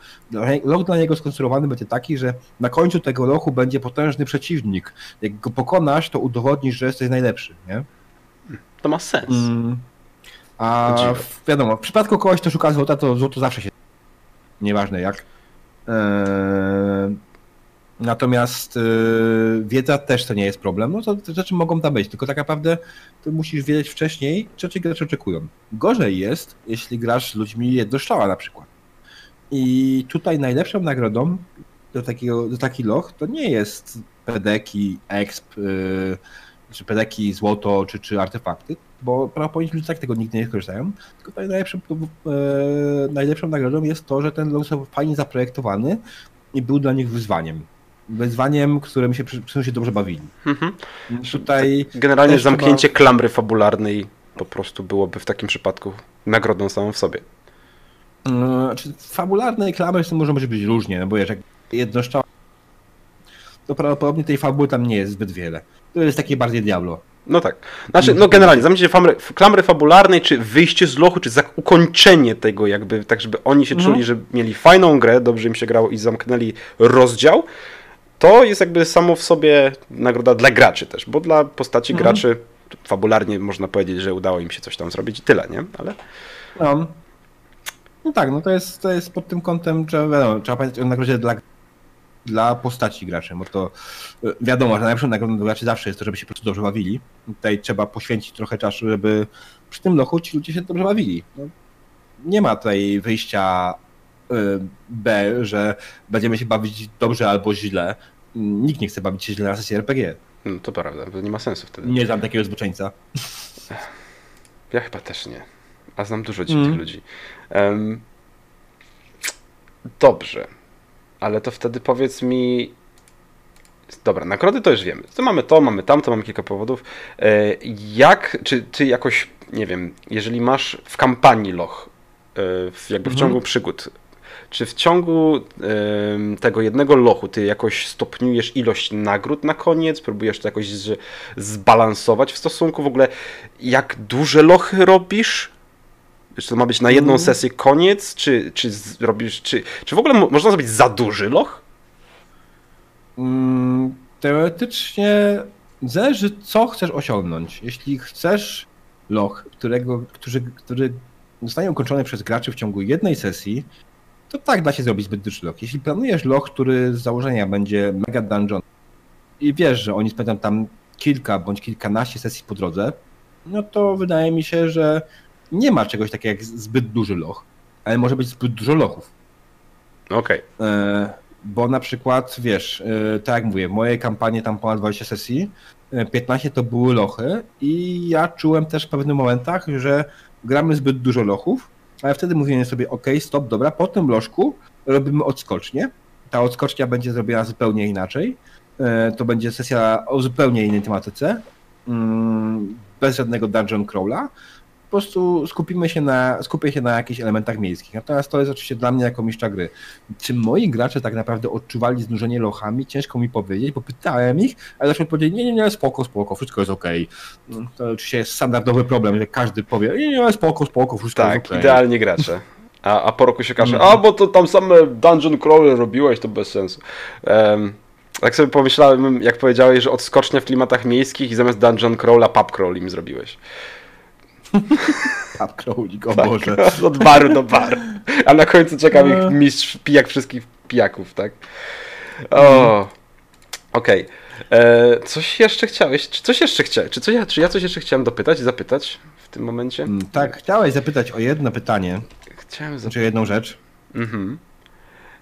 loch dla niego skonstruowany będzie taki, że na końcu tego lochu będzie potężny przeciwnik. Jak go pokonasz, to udowodnisz, że jesteś najlepszy, nie? To ma sens. Mm. A w, wiadomo, w przypadku kogoś, kto szuka złota, to złoto zawsze się. Nieważne jak. Eee, natomiast yy, wiedza też to nie jest problem. No to te rzeczy mogą tam być, tylko tak naprawdę to musisz wiedzieć wcześniej, czy gracze oczekują. Gorzej jest, jeśli grasz z ludźmi jednoszczała na przykład. I tutaj najlepszą nagrodą do, takiego, do taki loch to nie jest pedeki, exp, yy, czy pedeki, złoto, czy, czy artefakty, bo prawdopodobnie ludzie tak tego nigdy nie skorzystają, tylko najlepszym, e, najlepszą nagrodą jest to, że ten log został fajnie zaprojektowany i był dla nich wyzwaniem. Wyzwaniem, którym się, którym się dobrze bawili. Mhm. Tutaj Generalnie zamknięcie trzeba... klamry fabularnej po prostu byłoby w takim przypadku nagrodą samą w sobie. Znaczy, fabularnej klamry może być różnie, no bo jak jednoszczała to prawdopodobnie tej fabuły tam nie jest zbyt wiele. To jest takie bardziej Diablo. No tak. Znaczy, no generalnie, zamknięcie klamry fabularnej, czy wyjście z lochu, czy ukończenie tego jakby, tak żeby oni się no. czuli, że mieli fajną grę, dobrze im się grało i zamknęli rozdział, to jest jakby samo w sobie nagroda dla graczy też, bo dla postaci mhm. graczy fabularnie można powiedzieć, że udało im się coś tam zrobić i tyle, nie? Ale... No. No tak, no to jest, to jest pod tym kątem, że wiadomo, trzeba pamiętać o nagrodzie dla dla postaci graczy, bo to e, wiadomo, że najlepszą nagrodą dla graczy zawsze jest to, żeby się po prostu dobrze bawili. Tutaj trzeba poświęcić trochę czasu, żeby przy tym lochu ci ludzie się dobrze bawili. No, nie ma tutaj wyjścia B, że będziemy się bawić dobrze albo źle. Nikt nie chce bawić się źle na sesji RPG. No, to prawda, to nie ma sensu wtedy. Nie znam takiego zboczeńca. Ja chyba też nie. A znam dużo dziwnych mm. ludzi. Um, dobrze. Ale to wtedy powiedz mi. Dobra, nagrody to już wiemy. To mamy to, mamy tamto, mamy kilka powodów. E, jak, czy ty jakoś, nie wiem, jeżeli masz w kampanii loch, e, jakby w mhm. ciągu przygód, czy w ciągu y, tego jednego lochu ty jakoś stopniujesz ilość nagród na koniec? Próbujesz to jakoś z, zbalansować w stosunku w ogóle, jak duże lochy robisz? Czy to ma być na jedną mm. sesję koniec? Czy, czy robisz, czy, czy w ogóle można zrobić za duży loch? Mm, teoretycznie zależy, co chcesz osiągnąć. Jeśli chcesz loch, którego, który, który zostanie ukończony przez graczy w ciągu jednej sesji, to tak da się zrobić zbyt duży loch. Jeśli planujesz loch, który z założenia będzie mega dungeon i wiesz, że oni spędzą tam kilka bądź kilkanaście sesji po drodze, no to wydaje mi się, że nie ma czegoś takiego jak zbyt duży loch, ale może być zbyt dużo lochów. Okej. Okay. E, bo na przykład, wiesz, e, tak jak mówię, w mojej kampanii tam ponad 20 sesji, 15 e, to były lochy i ja czułem też w pewnych momentach, że gramy zbyt dużo lochów, ale wtedy mówiłem sobie, ok, stop, dobra, po tym lożku robimy odskocznię. Ta odskocznia będzie zrobiona zupełnie inaczej. E, to będzie sesja o zupełnie innej tematyce, mm, bez żadnego dungeon crawla. Po prostu skupimy się na, skupię się na jakichś elementach miejskich. Natomiast to jest oczywiście dla mnie jako mistrza gry. Czy moi gracze tak naprawdę odczuwali znużenie lochami? Ciężko mi powiedzieć, bo pytałem ich, ale zawsze powiedzieli, nie, nie, nie, spoko, spoko, wszystko jest okej. Okay. To oczywiście jest standardowy problem, że każdy powie, nie, nie, spoko, spoko, wszystko tak, jest okej. Tak, idealnie gracze. A, a po roku się każe, mm. a bo to tam same dungeon crawler robiłeś, to bez sensu. Um, tak sobie pomyślałem, jak powiedziałeś, że odskocznie w klimatach miejskich i zamiast dungeon crawla pub crawl im zrobiłeś. Pub crawling, o tak, Boże. Od baru do baru. A na końcu czekam ich no. mistrz pijak wszystkich pijaków, tak? O, okej. Okay. E, coś jeszcze chciałeś? Czy coś jeszcze chciałeś? Czy, coś, czy ja coś jeszcze chciałem dopytać, zapytać w tym momencie? Mm, tak, chciałeś zapytać o jedno pytanie. Chciałem zapytać. Znaczy jedną rzecz. Mhm.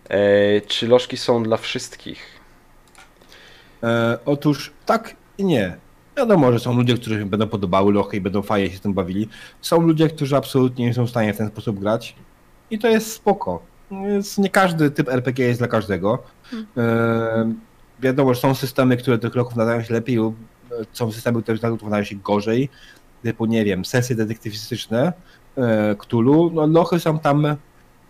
E, czy lożki są dla wszystkich? E, otóż tak i nie. Wiadomo, że są ludzie, którzy się będą podobały lochy i będą fajnie się z tym bawili. Są ludzie, którzy absolutnie nie są w stanie w ten sposób grać i to jest spoko. Więc nie każdy typ RPG jest dla każdego. Hmm. E, wiadomo, że są systemy, które tych lochów nadają się lepiej, są systemy, które nadają się gorzej. Typu, nie wiem, sesje detektywistyczne, e, Cthulhu, no lochy są tam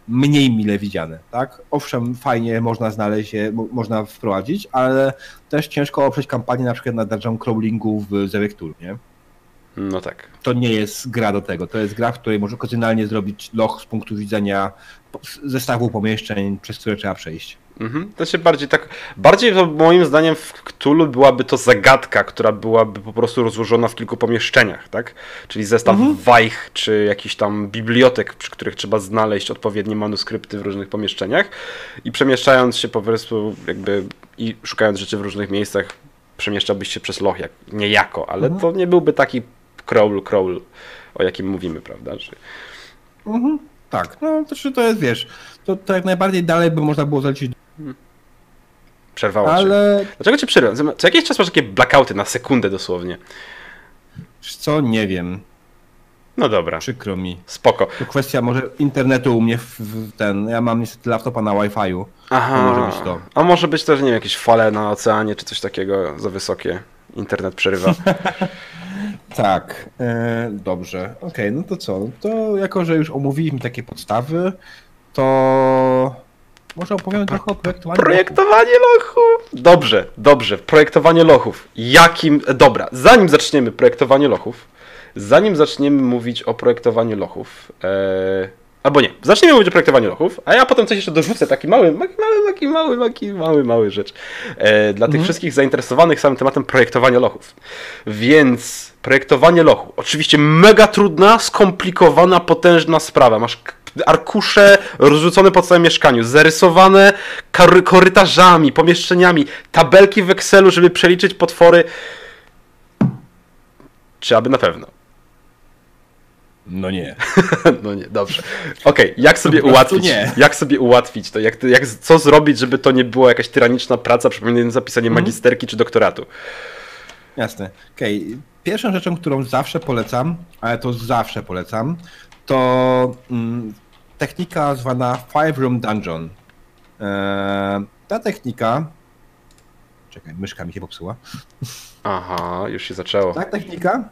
mniej mile widziane, tak? Owszem, fajnie można znaleźć je, można wprowadzić, ale też ciężko oprzeć kampanię na przykład na dungeon crawlingu w Zewektur, nie? No tak. To nie jest gra do tego. To jest gra, w której może okazjonalnie zrobić loch z punktu widzenia zestawu pomieszczeń, przez które trzeba przejść. Mhm. To się bardziej tak. Bardziej to moim zdaniem w Cthulhu byłaby to zagadka, która byłaby po prostu rozłożona w kilku pomieszczeniach, tak? Czyli zestaw mhm. wajch, czy jakiś tam bibliotek, przy których trzeba znaleźć odpowiednie manuskrypty w różnych pomieszczeniach i przemieszczając się po prostu jakby i szukając rzeczy w różnych miejscach, przemieszczałbyś się przez loch jak, niejako, ale mhm. to nie byłby taki crawl, crawl, o jakim mówimy, prawda? Że... Mhm. Tak, no to, to jest, wiesz, to, to jak najbardziej dalej by można było zalecić Przerwało Ale... cię. Dlaczego cię przerwałem? Co jakiś czas masz takie blackouty na sekundę dosłownie. Co? Nie wiem. No dobra. Przykro mi. Spoko. To kwestia może internetu u mnie w, w ten. Ja mam niestety laptopa na Wi-Fiu. Aha. To może być to. A może być też, nie wiem, jakieś fale na oceanie czy coś takiego za wysokie. Internet przerywa. tak. E, dobrze. Okej, okay, no to co? To jako, że już omówiliśmy takie podstawy, to może opowiem trochę o projektowaniu Projektowanie lochów. lochów. Dobrze, dobrze. Projektowanie lochów. Jakim... Dobra, zanim zaczniemy projektowanie lochów, zanim zaczniemy mówić o projektowaniu lochów, ee... albo nie, zaczniemy mówić o projektowaniu lochów, a ja potem coś jeszcze dorzucę, taki mały, mały, taki mały, taki mały, mały rzecz. E, dla tych mhm. wszystkich zainteresowanych samym tematem projektowania lochów. Więc projektowanie lochu. Oczywiście mega trudna, skomplikowana, potężna sprawa. Masz arkusze rozrzucone po całym mieszkaniu, zarysowane korytarzami, pomieszczeniami, tabelki w Excelu, żeby przeliczyć potwory. Czy aby na pewno? No nie. no nie, dobrze. Okej, okay, jak sobie ułatwić? Nie. Jak sobie ułatwić to? Jak, jak, co zrobić, żeby to nie była jakaś tyraniczna praca przypominająca zapisanie mhm. magisterki czy doktoratu? Jasne. Okej. Okay pierwszą rzeczą, którą zawsze polecam, ale to zawsze polecam, to mm, technika zwana Five Room Dungeon. Eee, ta technika. Czekaj, myszka mi się popsuła. Aha, już się zaczęło. Ta technika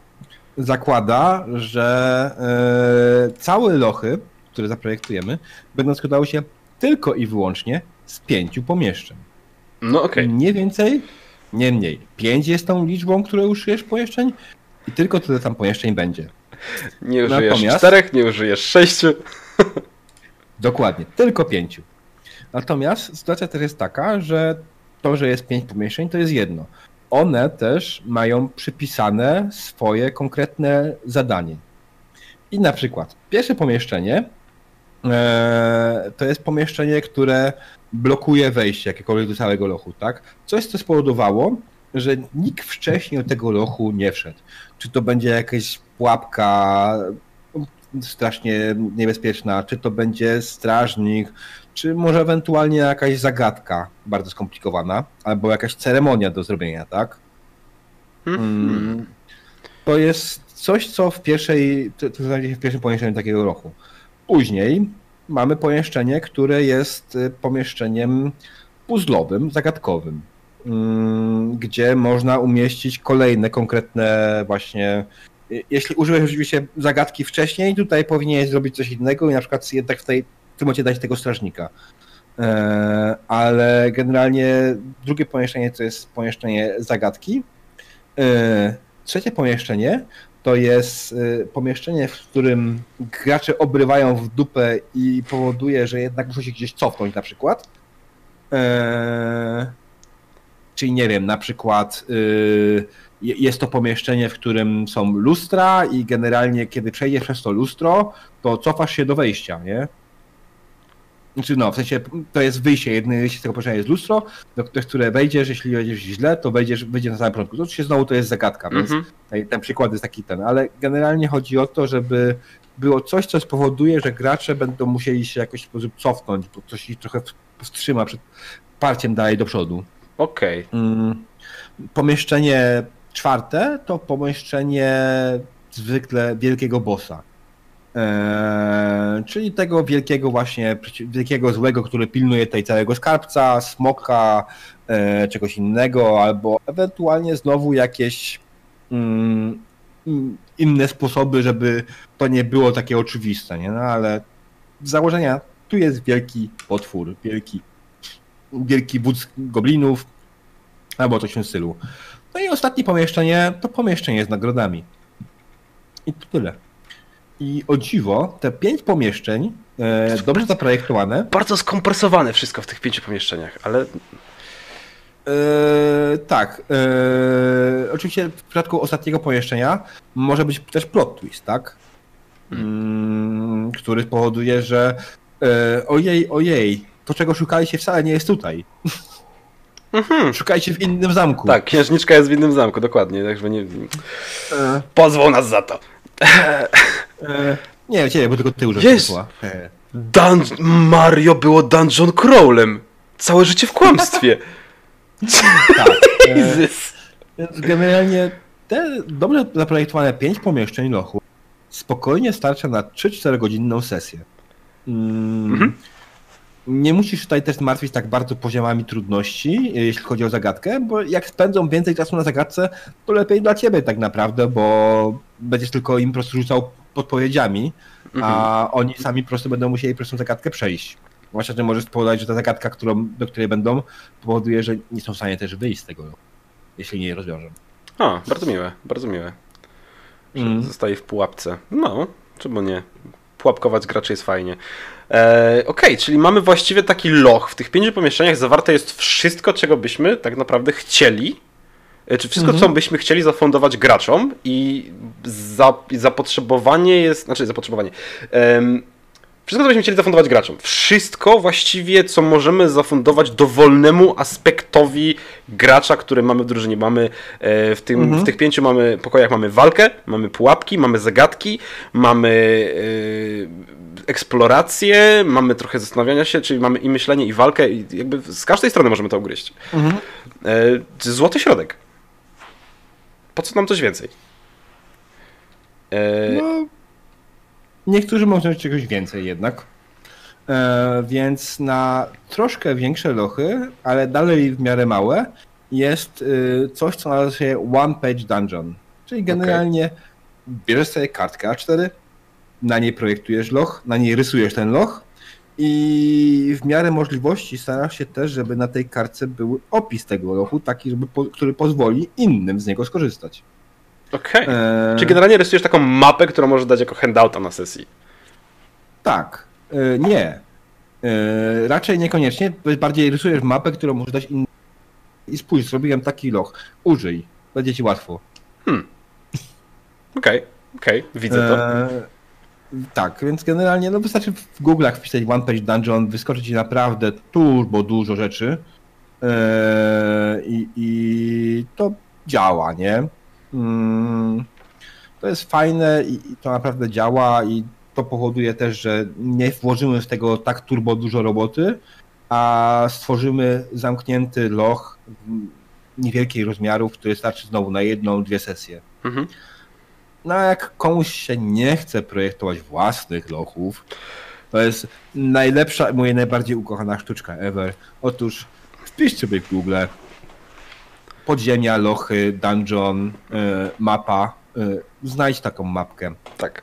zakłada, że e, całe lochy, które zaprojektujemy, będą składały się tylko i wyłącznie z pięciu pomieszczeń. No okej. Okay. Nie więcej, nie mniej. Pięć jest tą liczbą, którą użyjesz pomieszczeń i tylko tyle tam pomieszczeń będzie. Nie użyjesz Natomiast... czterech, nie użyjesz sześciu. Dokładnie, tylko pięciu. Natomiast sytuacja też jest taka, że to, że jest pięć pomieszczeń, to jest jedno. One też mają przypisane swoje konkretne zadanie. I na przykład pierwsze pomieszczenie to jest pomieszczenie, które blokuje wejście jakiekolwiek do całego lochu, tak? Coś, co spowodowało, że nikt wcześniej do tego lochu nie wszedł. Czy to będzie jakaś pułapka strasznie niebezpieczna, czy to będzie strażnik, czy może ewentualnie jakaś zagadka bardzo skomplikowana, albo jakaś ceremonia do zrobienia, tak? Hmm. To jest coś, co w pierwszej, to znajdzie się w pierwszym pomieszczeniu takiego roku. Później mamy pomieszczenie, które jest y, pomieszczeniem puzzlowym, zagadkowym, mm, gdzie można umieścić kolejne konkretne właśnie jeśli użyłeś oczywiście zagadki wcześniej, tutaj powinieneś zrobić coś innego i na przykład jednak w, tej, w tym momencie dać tego strażnika. E, ale generalnie drugie pomieszczenie to jest pomieszczenie zagadki. E, trzecie pomieszczenie to jest e, pomieszczenie, w którym gracze obrywają w dupę i powoduje, że jednak muszą się gdzieś cofnąć na przykład. Czyli nie wiem, na przykład y, jest to pomieszczenie, w którym są lustra i generalnie kiedy przejdziesz przez to lustro, to cofasz się do wejścia, nie? Znaczy no, w sensie to jest wyjście, jedno wyjście z tego pomieszczenia jest lustro, do które wejdziesz, jeśli wejdziesz źle, to wejdziesz, wyjdziesz na samym początku. To oczywiście znowu to jest zagadka, mm -hmm. więc mhm. ten przykład jest taki ten, ale generalnie chodzi o to, żeby było coś, co spowoduje, że gracze będą musieli się jakoś w sposób cofnąć, bo coś ich trochę wstrzyma przed parciem dalej do przodu. Okej. Okay. Mm, pomieszczenie czwarte to pomieszczenie zwykle wielkiego bossa. Eee, czyli tego wielkiego właśnie, wielkiego złego, który pilnuje tutaj całego skarbca, smoka, e, czegoś innego, albo ewentualnie znowu jakieś mm, inne sposoby, żeby to nie było takie oczywiste, nie? No ale z założenia tu jest wielki potwór, wielki, wielki wódz goblinów, albo coś w tym stylu. No i ostatnie pomieszczenie to pomieszczenie z nagrodami. I to tyle. I o dziwo, te pięć pomieszczeń, e, dobrze zaprojektowane. Bardzo skompresowane wszystko w tych pięciu pomieszczeniach, ale. E, tak. E, oczywiście w przypadku ostatniego pomieszczenia może być też plot twist, tak? Hmm. Mm, który powoduje, że e, ojej, ojej, to czego szukaliście wcale nie jest tutaj. Mhm. Szukajcie w innym zamku. Tak, księżniczka jest w innym zamku, dokładnie. Tak, nie... Pozwą nas za to. E... Nie, ciebie, bo tylko ty użyłeś e... Dun Mario było dungeon crawlem. Całe życie w kłamstwie. tak. E... Więc generalnie te dobrze zaprojektowane pięć pomieszczeń lochu spokojnie starcza na 3-4 godzinną sesję. Mm. Mhm nie musisz tutaj też martwić tak bardzo poziomami trudności, jeśli chodzi o zagadkę, bo jak spędzą więcej czasu na zagadce, to lepiej dla ciebie tak naprawdę, bo będziesz tylko im po prostu rzucał podpowiedziami, a mhm. oni sami po prostu będą musieli prostą zagadkę przejść. Zwłaszcza, że możesz spowodować, że ta zagadka, którą, do której będą, powoduje, że nie są w stanie też wyjść z tego, jeśli nie je rozwiążą. A, bardzo miłe, bardzo miłe. Mm. zostaje w pułapce. No, czemu nie? Pułapkować graczy jest fajnie. E, Okej, okay, czyli mamy właściwie taki loch. W tych pięciu pomieszczeniach zawarte jest wszystko, czego byśmy tak naprawdę chcieli. E, czy wszystko, mhm. co byśmy chcieli zafundować graczom i, za, i zapotrzebowanie jest. Znaczy, zapotrzebowanie. Um, wszystko, co byśmy chcieli zafundować graczom. Wszystko właściwie, co możemy zafundować dowolnemu aspektowi gracza, który mamy w drużynie. Mamy e, w, tym, mhm. w tych pięciu mamy pokojach mamy walkę, mamy pułapki, mamy zagadki, mamy eksplorację, mamy trochę zastanawiania się, czyli mamy i myślenie, i walkę, i jakby z każdej strony możemy to ugryźć. Mhm. E, złoty środek. Po co nam coś więcej? E... No, niektórzy mogą czegoś więcej jednak. E, więc na troszkę większe lochy, ale dalej w miarę małe, jest y, coś, co nazywa się One Page Dungeon. Czyli generalnie okay. bierzesz sobie kartkę A4, na niej projektujesz loch, na niej rysujesz ten loch i w miarę możliwości starasz się też, żeby na tej kartce był opis tego lochu, taki, żeby który pozwoli innym z niego skorzystać. Okej. Okay. E... Czyli generalnie rysujesz taką mapę, którą możesz dać jako handouta na sesji. Tak. E, nie. E, raczej niekoniecznie. Bardziej rysujesz mapę, którą możesz dać innym. I spójrz, zrobiłem taki loch. Użyj. Będzie ci łatwo. Hmm. Okej, okay. okej, okay. widzę to. Tak, więc generalnie no wystarczy w Google'ach wpisać One Page Dungeon, wyskoczy ci naprawdę turbo dużo rzeczy e, i, i to działa, nie? Mm, to jest fajne i to naprawdę działa i to powoduje też, że nie włożymy w tego tak turbo dużo roboty, a stworzymy zamknięty loch niewielkiej rozmiarów, który starczy znowu na jedną, dwie sesje. Mhm. No a jak komuś się nie chce projektować własnych lochów, to jest najlepsza, moja najbardziej ukochana sztuczka ever. Otóż wpiszcie sobie w Google podziemia, lochy, dungeon, e, mapa. E, znajdź taką mapkę. Tak.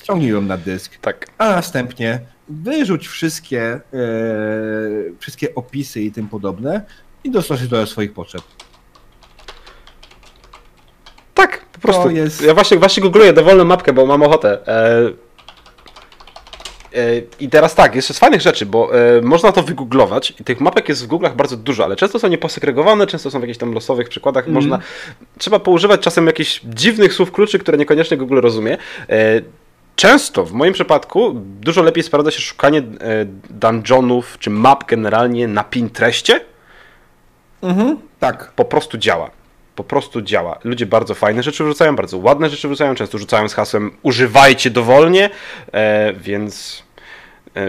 Ściągnij ją na dysk. Tak. A następnie wyrzuć wszystkie, e, wszystkie opisy i tym podobne i dostosuj do swoich potrzeb. Tak, po prostu. Jest... Ja właśnie, właśnie googluję dowolną mapkę, bo mam ochotę. E, I teraz tak, jeszcze z fajnych rzeczy, bo e, można to wygooglować i tych mapek jest w Google'ach bardzo dużo, ale często są nieposegregowane, często są w jakichś tam losowych przykładach. Mm. Można, trzeba poużywać czasem jakichś dziwnych słów kluczy, które niekoniecznie Google rozumie. Często, w moim przypadku, dużo lepiej sprawdza się szukanie dungeonów czy map generalnie na Pinterestie. Mhm, tak. Po prostu działa po prostu działa. Ludzie bardzo fajne rzeczy wrzucają, bardzo ładne rzeczy wrzucają, często rzucają z hasłem używajcie dowolnie, e, więc e,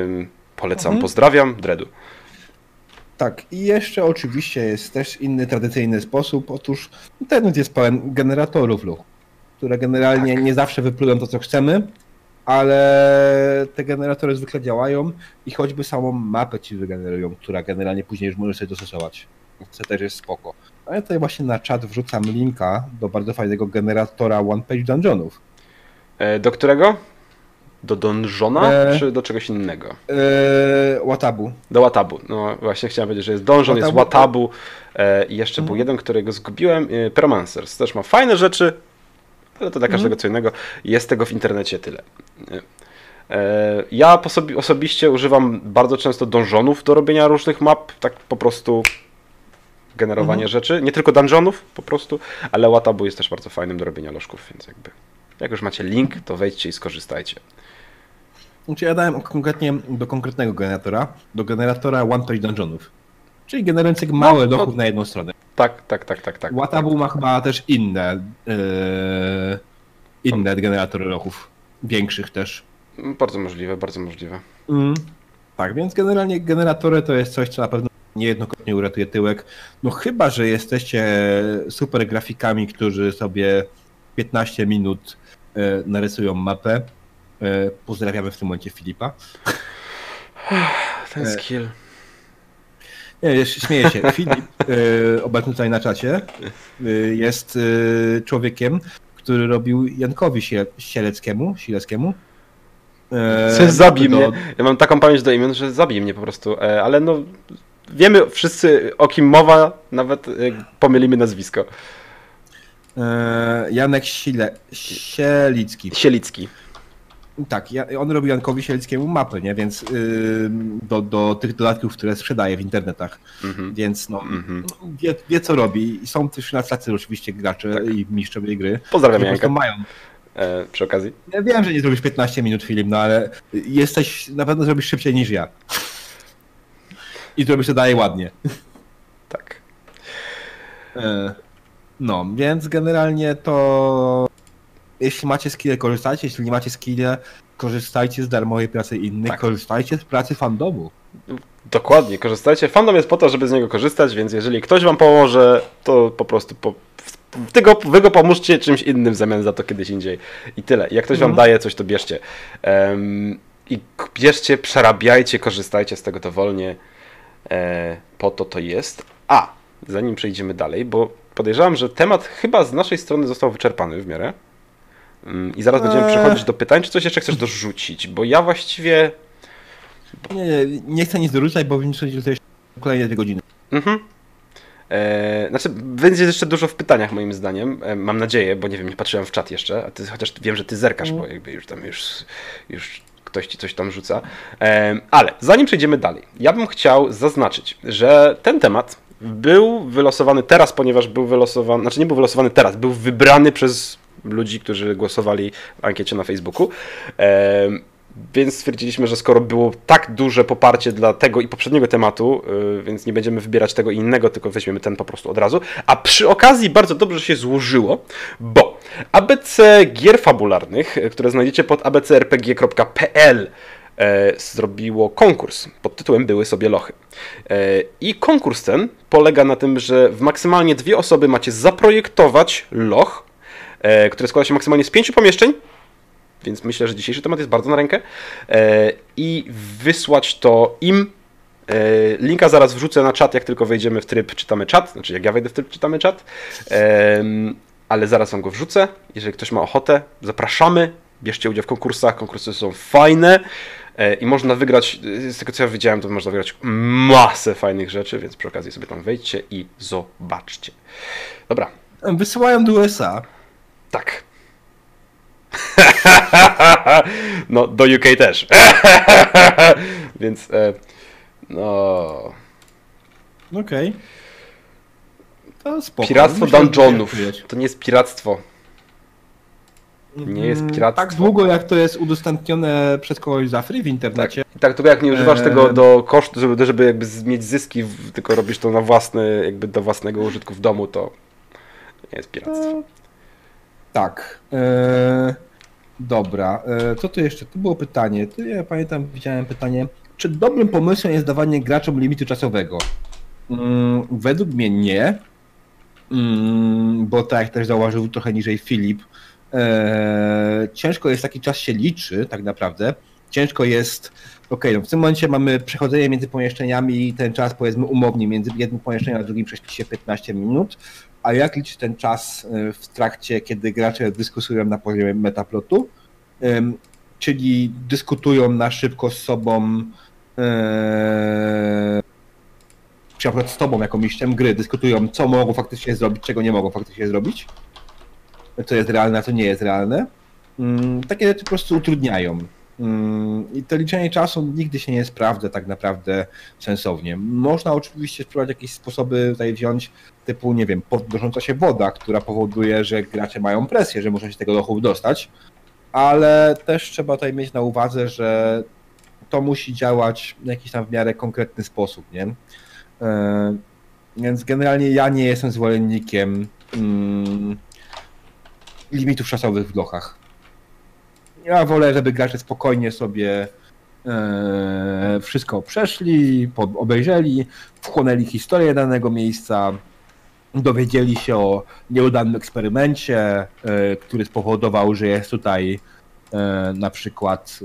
polecam, mhm. pozdrawiam, Dredu. Tak, i jeszcze oczywiście jest też inny tradycyjny sposób. Otóż internet jest pełen generatorów które generalnie tak. nie zawsze wyplują to, co chcemy, ale te generatory zwykle działają i choćby samą mapę ci wygenerują, która generalnie później już możesz sobie dostosować. To też jest spoko. A ja tutaj właśnie na czat wrzucam linka do bardzo fajnego generatora One Page Dungeonów. E, do którego? Do Donżona, e, czy do czegoś innego? E, Watabu. Do Watabu. No właśnie chciałem powiedzieć, że jest Donżon, jest Watabu e, i jeszcze mhm. był jeden, którego zgubiłem. E, Pyromancers też ma fajne rzeczy, ale to dla każdego mhm. co innego. Jest tego w internecie tyle. E, ja osobiście używam bardzo często dążonów do robienia różnych map, tak po prostu generowanie mhm. rzeczy, nie tylko dungeonów po prostu, ale Watabu jest też bardzo fajnym do robienia lożków, więc jakby jak już macie link, to wejdźcie i skorzystajcie. Znaczy ja dałem konkretnie do konkretnego generatora, do generatora One Page Dungeonów, czyli generującego małe no, lochów no, na jedną stronę. Tak, tak, tak, tak. tak Watabu tak. ma chyba też inne yy, inne generatory lochów, większych też. Bardzo możliwe, bardzo możliwe. Mm. Tak, więc generalnie generatory to jest coś, co na pewno niejednokrotnie uratuje tyłek. No chyba, że jesteście super grafikami, którzy sobie 15 minut e, narysują mapę. E, pozdrawiamy w tym momencie Filipa. Ten e, skill. Nie, jeszcze śmieję się. Filip, obecny tutaj na czacie, jest człowiekiem, który robił Jankowi Sieleckiemu, Sileckiemu. zabij mnie. Ja mam taką pamięć do imion, że zabij mnie po prostu. Ale no, wiemy wszyscy o kim mowa, nawet pomylimy nazwisko. E, Janek Sile, Sielicki. Sielicki. Tak, on robi Jankowi Sielickiemu mapy, nie? Więc yy, do, do tych dodatków, które sprzedaje w internetach. -hmm. Więc no, -hmm. wie, wie, co robi. Są też na tacy oczywiście gracze tak. i mistrzowie gry. Pozdrawiam Janka. mają. E, przy okazji. Ja wiem, że nie zrobisz 15 minut film, no ale jesteś, na pewno zrobisz szybciej niż ja. I to by się daje ładnie. Tak. E, no, więc generalnie to jeśli macie skille, korzystajcie, jeśli nie macie skille, korzystajcie z darmowej pracy innych, tak. korzystajcie z pracy fandomu. Dokładnie, korzystajcie. Fandom jest po to, żeby z niego korzystać, więc jeżeli ktoś wam pomoże, to po prostu po, Ty go, wy go pomóżcie czymś innym w zamian za to kiedyś indziej. I tyle. Jak ktoś wam Mhm. daje coś, to bierzcie. Em, I bierzcie, przerabiajcie, korzystajcie z tego dowolnie. E, po to to jest. A, zanim przejdziemy dalej, bo podejrzewam, że temat chyba z naszej strony został wyczerpany w miarę. Mm, I zaraz będziemy Eee. przechodzić do pytań. Czy coś jeszcze chcesz dorzucić? Bo ja właściwie. Nie, nie, nie chcę nic dorzucać, bo wiem, że to jeszcze kolejne dwie godziny. Mhm. E, znaczy, będzie jeszcze dużo w pytaniach, moim zdaniem. E, mam nadzieję, bo nie wiem, nie patrzyłem w czat jeszcze, a ty, chociaż wiem, że ty zerkasz, bo jakby już tam już, już ktoś ci coś tam rzuca. Ale zanim przejdziemy dalej, ja bym chciał zaznaczyć, że ten temat był wylosowany teraz, ponieważ był wylosowany, znaczy nie był wylosowany teraz, był wybrany przez ludzi, którzy głosowali w ankiecie na Facebooku. Więc stwierdziliśmy, że skoro było tak duże poparcie dla tego i poprzedniego tematu, yy, więc nie będziemy wybierać tego innego, tylko weźmiemy ten po prostu od razu. A przy okazji bardzo dobrze się złożyło, bo ABC gier fabularnych, y, które znajdziecie pod abcrpg.pl e, zrobiło konkurs pod tytułem Były sobie lochy. I konkurs ten polega na tym, że w maksymalnie dwie osoby macie zaprojektować loch, który składa się maksymalnie z pięciu pomieszczeń, więc myślę, że dzisiejszy temat jest bardzo na rękę. E, I wysłać to im. E, Linka zaraz wrzucę na czat, jak tylko wejdziemy w tryb czytamy czat, znaczy jak ja wejdę w tryb czytamy czat. Ale zaraz wam go wrzucę. Jeżeli ktoś ma ochotę, zapraszamy. Bierzcie udział w konkursach. Konkursy są fajne e, i można wygrać, z tego co ja widziałem, to można wygrać masę fajnych rzeczy, więc przy okazji sobie tam wejdźcie i zobaczcie. Dobra, Wysyłają do USA. tak. no, do UK też. Więc, e, no. Okej. To spoko. Piractwo Myślę, dungeonów. To nie jest piractwo. Nie jest Mm, piractwo. Tak długo jak to jest udostępnione przez kogoś za free w Tak, internecie. tak, tylko jak nie używasz Eee. tego do kosztu, żeby, żeby jakby mieć zyski, tylko robisz to na własny, jakby do własnego użytku w domu, to nie jest piractwo. Tak. E, dobra. E, co tu jeszcze? Tu było pytanie. Tu ja pamiętam, widziałem pytanie. Czy dobrym pomysłem jest dawanie graczom limitu czasowego? Mm, według mnie nie. Mm, bo tak jak też zauważył trochę niżej Filip, e, ciężko jest taki czas się liczy tak naprawdę. Ciężko jest, okej, no w tym momencie mamy przechodzenie między pomieszczeniami i ten czas powiedzmy umownie między jednym pomieszczeniem a drugim prześpi się 15 minut, a jak liczyć ten czas e, w trakcie, kiedy gracze dyskutują na poziomie metaplotu, czyli dyskutują na szybko z sobą czy na z tobą jako mistrzem gry dyskutują, co mogą faktycznie zrobić, czego nie mogą faktycznie zrobić, co jest realne, a co nie jest realne. Takie rzeczy po prostu utrudniają. Mm, I to liczenie czasu nigdy się nie sprawdza tak naprawdę sensownie. Można oczywiście spróbować jakieś sposoby tutaj wziąć, typu, nie wiem, podnosząca się woda, która powoduje, że gracze mają presję, że muszą się tego lochu dostać, ale też trzeba tutaj mieć na uwadze, że to musi działać w jakiś tam w miarę konkretny sposób, nie? E, Więc generalnie ja nie jestem zwolennikiem mm, limitów czasowych w lochach. Ja wolę, żeby gracze spokojnie sobie e, wszystko przeszli, obejrzeli, wchłonęli historię danego miejsca, dowiedzieli się o nieudanym eksperymencie, e, który spowodował, że jest tutaj e, na przykład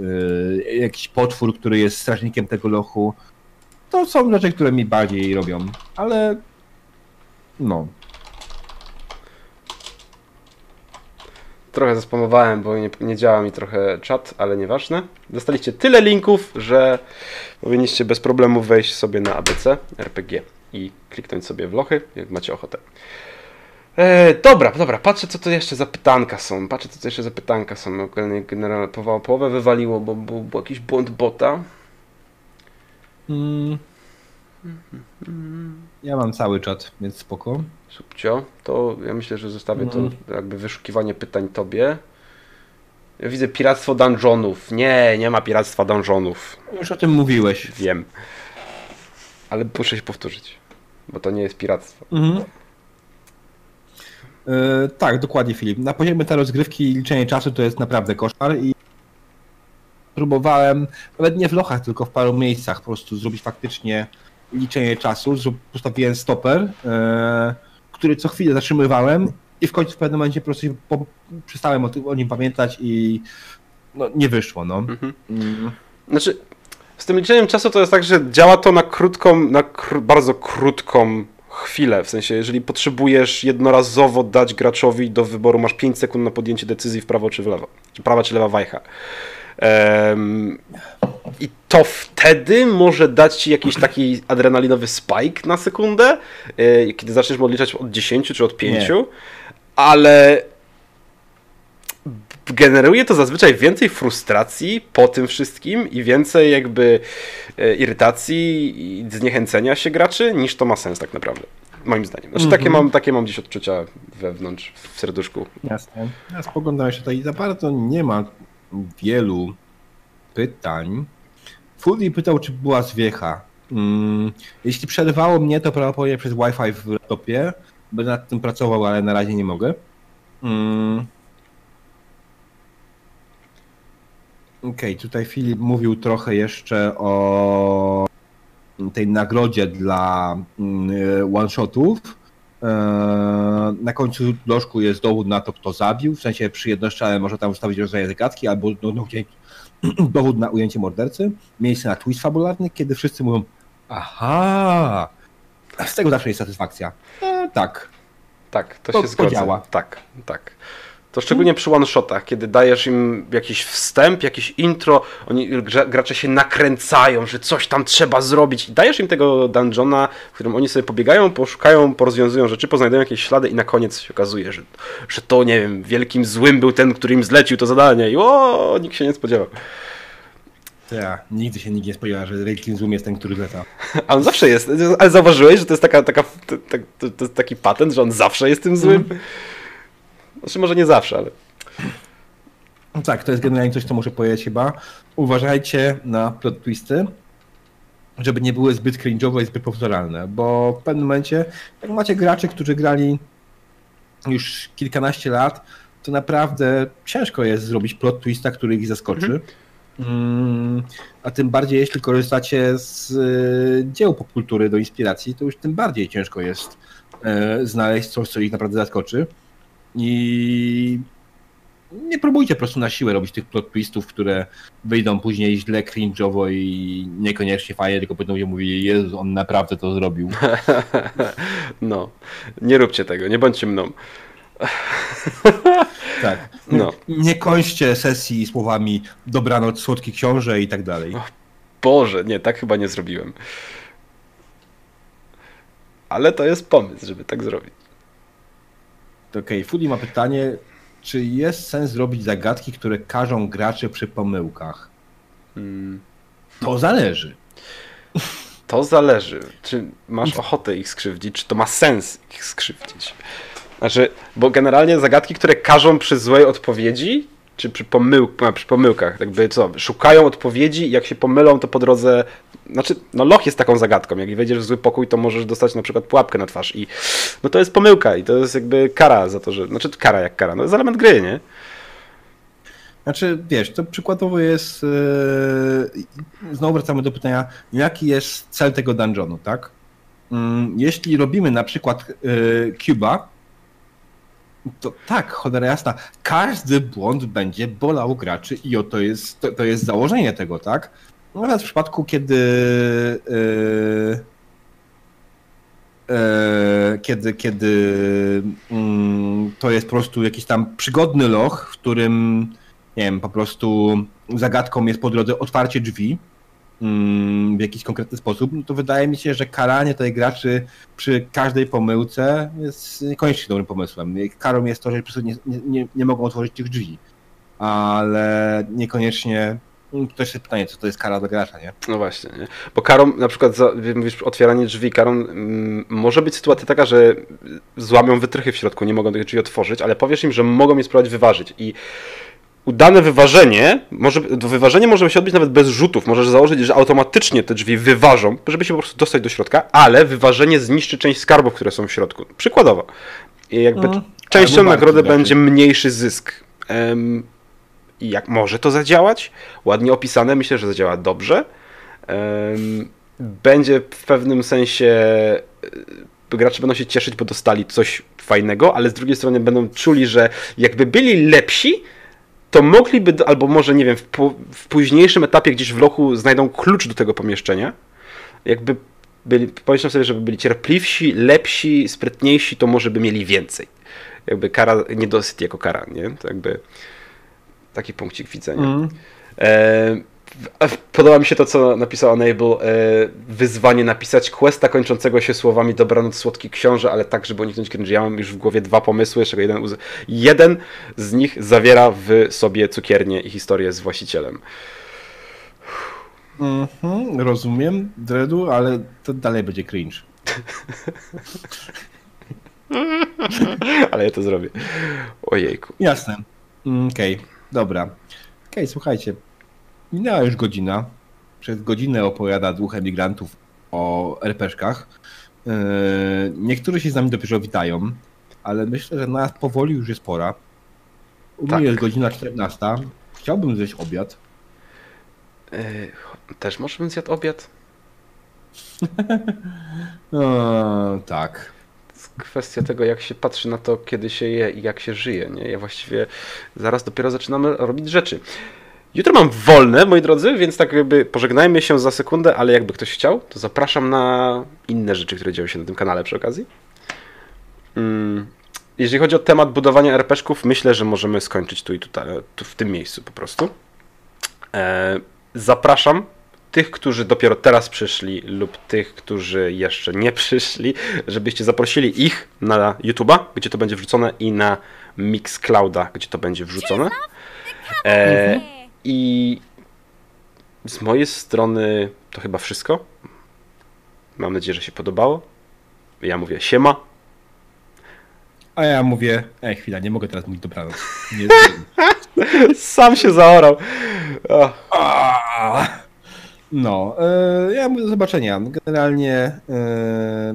jakiś potwór, który jest strażnikiem tego lochu. To są rzeczy, które mi bardziej robią, ale no. Trochę zaspamowałem, bo nie, nie działa mi trochę czat, ale nieważne. Dostaliście tyle linków, że powinniście bez problemu wejść sobie na ABC RPG i kliknąć sobie w lochy, jak macie ochotę. E, dobra, dobra, patrzę co to jeszcze za pytanka są. Patrzę co to jeszcze za pytanka są. Generalnie połowę wywaliło, bo był jakiś błąd bota. Mm. Ja mam cały czat, więc spoko. Subcio, to ja myślę, że zostawię Mhm. to jakby wyszukiwanie pytań tobie. Ja widzę piractwo dungeonów. Nie, nie ma piractwa dungeonów. Już o tym mówiłeś. Wiem. Ale muszę się powtórzyć, bo to nie jest piractwo. Mhm. E, tak, dokładnie Filip. Na poziomie tej rozgrywki i liczenie czasu to jest naprawdę koszmar i próbowałem, nawet nie w lochach, tylko w paru miejscach po prostu zrobić faktycznie liczenie czasu. Zrób- Postawiłem stoper, e, który co chwilę zatrzymywałem i w końcu w pewnym momencie po prostu po, przestałem o, tym, o nim pamiętać i no, nie wyszło, no. Mhm. Mm. Znaczy, z tym liczeniem czasu to jest tak, że działa to na krótką, na bardzo krótką chwilę. W sensie, jeżeli potrzebujesz jednorazowo dać graczowi do wyboru, masz 5 sekund na podjęcie decyzji w prawo czy w lewo. Czy prawa czy lewa wajcha. Um, I to wtedy może dać ci jakiś taki adrenalinowy spike na sekundę, yy, kiedy zaczniesz odliczać od 10 czy od 5, Nie. ale generuje to zazwyczaj więcej frustracji po tym wszystkim i więcej jakby e, irytacji i zniechęcenia się graczy, niż to ma sens tak naprawdę. Moim zdaniem. Znaczy, mm -hmm. takie, mhm. mam, takie mam gdzieś odczucia wewnątrz, w serduszku. Jasne. Ja spoglądam się tutaj za bardzo nie ma wielu pytań. Fully pytał, czy była zwiecha. Mm, jeśli przerwało mnie, to prawdopodobnie przez Wi-Fi w laptopie. Będę nad tym pracował, ale na razie nie mogę. Mm. Okej, okay, tutaj Filip mówił trochę jeszcze o tej nagrodzie dla mm, one-shotów. E, na końcu doszku jest dowód na to, kto zabił, w sensie przy jednoszczale może tam ustawić rodzaj zagadki albo no, no, dowód na ujęcie mordercy. Miejsce na twist fabularny, kiedy wszyscy mówią aha, z tego zawsze jest satysfakcja. E, tak. Tak, to, to się zgadza. Tak, tak. To szczególnie przy one-shotach, kiedy dajesz im jakiś wstęp, jakieś intro, oni, gracze się nakręcają, że coś tam trzeba zrobić i dajesz im tego dungeona, w którym oni sobie pobiegają, poszukają, porozwiązują rzeczy, poznajdują jakieś ślady i na koniec się okazuje, że, że to, nie wiem, wielkim złym był ten, który im zlecił to zadanie i o, nikt się nie spodziewał. Ja, nigdy się nikt nie spodziewa, że wielkim złym jest ten, który zleca. A on zawsze jest, ale zauważyłeś, że to jest, taka, taka, to, to, to jest taki patent, że on zawsze jest tym złym? Mm. Znaczy może nie zawsze, ale... No tak, to jest generalnie coś, co muszę powiedzieć chyba. Uważajcie na plot twisty, żeby nie były zbyt cringe'owe i zbyt powtarzalne, bo w pewnym momencie, jak macie graczy, którzy grali już kilkanaście lat, to naprawdę ciężko jest zrobić plot twista, który ich zaskoczy. Mhm. Mm, a tym bardziej, jeśli korzystacie z y, dzieł popkultury do inspiracji, to już tym bardziej ciężko jest y, znaleźć coś, co ich naprawdę zaskoczy. I nie próbujcie po prostu na siłę robić tych plot twistów, które wyjdą później źle, cringe'owo i niekoniecznie fajnie, tylko potem ludzie mówili, Jezu, on naprawdę to zrobił. No, nie róbcie tego, nie bądźcie mną. Tak. No. Nie kończcie sesji słowami dobranoc, słodki książę i tak dalej. Boże, nie, tak chyba nie zrobiłem. Ale to jest pomysł, żeby tak zrobić. Okej, okay, Fudi ma pytanie, czy jest sens zrobić zagadki, które każą graczy przy pomyłkach? Hmm. To zależy. To zależy. Czy masz ochotę ich skrzywdzić, czy to ma sens ich skrzywdzić? Znaczy, bo generalnie zagadki, które każą przy złej odpowiedzi, czy przy, pomył, przy pomyłkach, jakby co, szukają odpowiedzi jak się pomylą, to po drodze znaczy, no loch jest taką zagadką. Jak wejdziesz w zły pokój, to możesz dostać na przykład pułapkę na twarz i no to jest pomyłka i to jest jakby kara za to, że, znaczy kara jak kara, no to jest element gry, nie? Znaczy, wiesz, to przykładowo jest, yy, znowu wracamy do pytania, jaki jest cel tego dungeonu, tak? Yy, jeśli robimy na przykład yy, Cuba, to tak, cholera jasna, każdy błąd będzie bolał graczy i oto jest, to, to jest założenie tego, tak? Nawet w przypadku, kiedy yy, kiedy, kiedy yy, to jest po prostu jakiś tam przygodny loch, w którym nie wiem, po prostu zagadką jest po drodze otwarcie drzwi mm, w jakiś konkretny sposób, no to wydaje mi się, że karanie tej graczy przy każdej pomyłce jest niekoniecznie dobrym pomysłem. Karą jest to, że po prostu nie, nie, nie mogą otworzyć tych drzwi, ale niekoniecznie to jest pytanie, co to jest kara dla gracza, nie? No właśnie, nie? bo karą, na przykład za, mówisz otwieranie drzwi, karą mm, może być sytuacja taka, że złamią wytrychy w środku, nie mogą tych drzwi otworzyć, ale powiesz im, że mogą je spróbować wyważyć i udane wyważenie, może, to wyważenie może się odbyć nawet bez rzutów. Możesz założyć, że automatycznie te drzwi wyważą, żeby się po prostu dostać do środka, ale wyważenie zniszczy część skarbów, które są w środku. Przykładowo. I jakby mm. częścią nagrody będzie mniejszy zysk. Um, i jak może to zadziałać. Ładnie opisane, myślę, że zadziała dobrze. Będzie w pewnym sensie gracze będą się cieszyć, bo dostali coś fajnego, ale z drugiej strony będą czuli, że jakby byli lepsi, to mogliby, albo może nie wiem, w, w późniejszym etapie gdzieś w lochu znajdą klucz do tego pomieszczenia. Jakby byli, pomyślą sobie, żeby byli cierpliwsi, lepsi, sprytniejsi, to może by mieli więcej. Jakby kara, nie dosyć jako kara, nie? To jakby taki punkcik widzenia. Mm. E, Podoba mi się to, co napisał Unable. Wyzwanie napisać questa kończącego się słowami dobranoc słodki książę, ale tak, żeby uniknąć cringe. Ja mam już w głowie dwa pomysły, z czego jeden, jeden z nich zawiera w sobie cukiernię i historię z właścicielem. Mm -hmm, rozumiem, Dredu, ale to dalej będzie cringe. ale ja to zrobię. Ojejku. Jasne. Mm, okej, okay. dobra. Okej, okay, słuchajcie. Minęła już godzina. Przez godzinę opowiada dwóch emigrantów o RPszkach. Yy, niektórzy się z nami dopiero witają, ale myślę, że nas powoli już jest pora. U tak. mnie jest godzina 14. Chciałbym zjeść obiad. Yy, też może bym zjadł obiad? no, tak. Kwestia tego, jak się patrzy na to, kiedy się je i jak się żyje. Nie? Ja właściwie zaraz dopiero zaczynamy robić rzeczy. Jutro mam wolne, moi drodzy, więc tak jakby pożegnajmy się za sekundę, ale jakby ktoś chciał, to zapraszam na inne rzeczy, które dzieją się na tym kanale przy okazji. Mm, jeżeli chodzi o temat budowania RPszków, myślę, że możemy skończyć tu i tutaj, tu w tym miejscu po prostu. E, zapraszam tych, którzy dopiero teraz przyszli lub tych, którzy jeszcze nie przyszli, żebyście zaprosili ich na YouTube'a, gdzie to będzie wrzucone i na Mixclouda, gdzie to będzie wrzucone. E, i z mojej strony to chyba wszystko. Mam nadzieję, że się podobało. Ja mówię siema. A ja mówię, ej chwila, nie mogę teraz mówić dobranoc. Nie Sam się zaorał. No, e, ja mówię do zobaczenia. Generalnie e,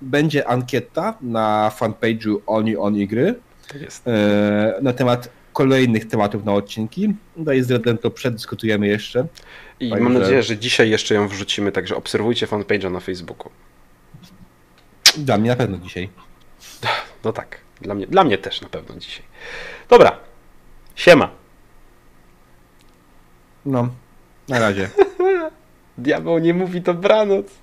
będzie ankieta na fanpage'u Oni Oni Gry. Tak jest. E, na temat kolejnych tematów na odcinki. Daję z Redem to przedyskutujemy jeszcze. I mam nadzieję, że dzisiaj jeszcze ją wrzucimy, także obserwujcie fanpage'a na Facebooku. Dla mnie na pewno dzisiaj. No tak, dla mnie, dla mnie też na pewno dzisiaj. Dobra, siema. No, na razie. Diabeł nie mówi dobranoc.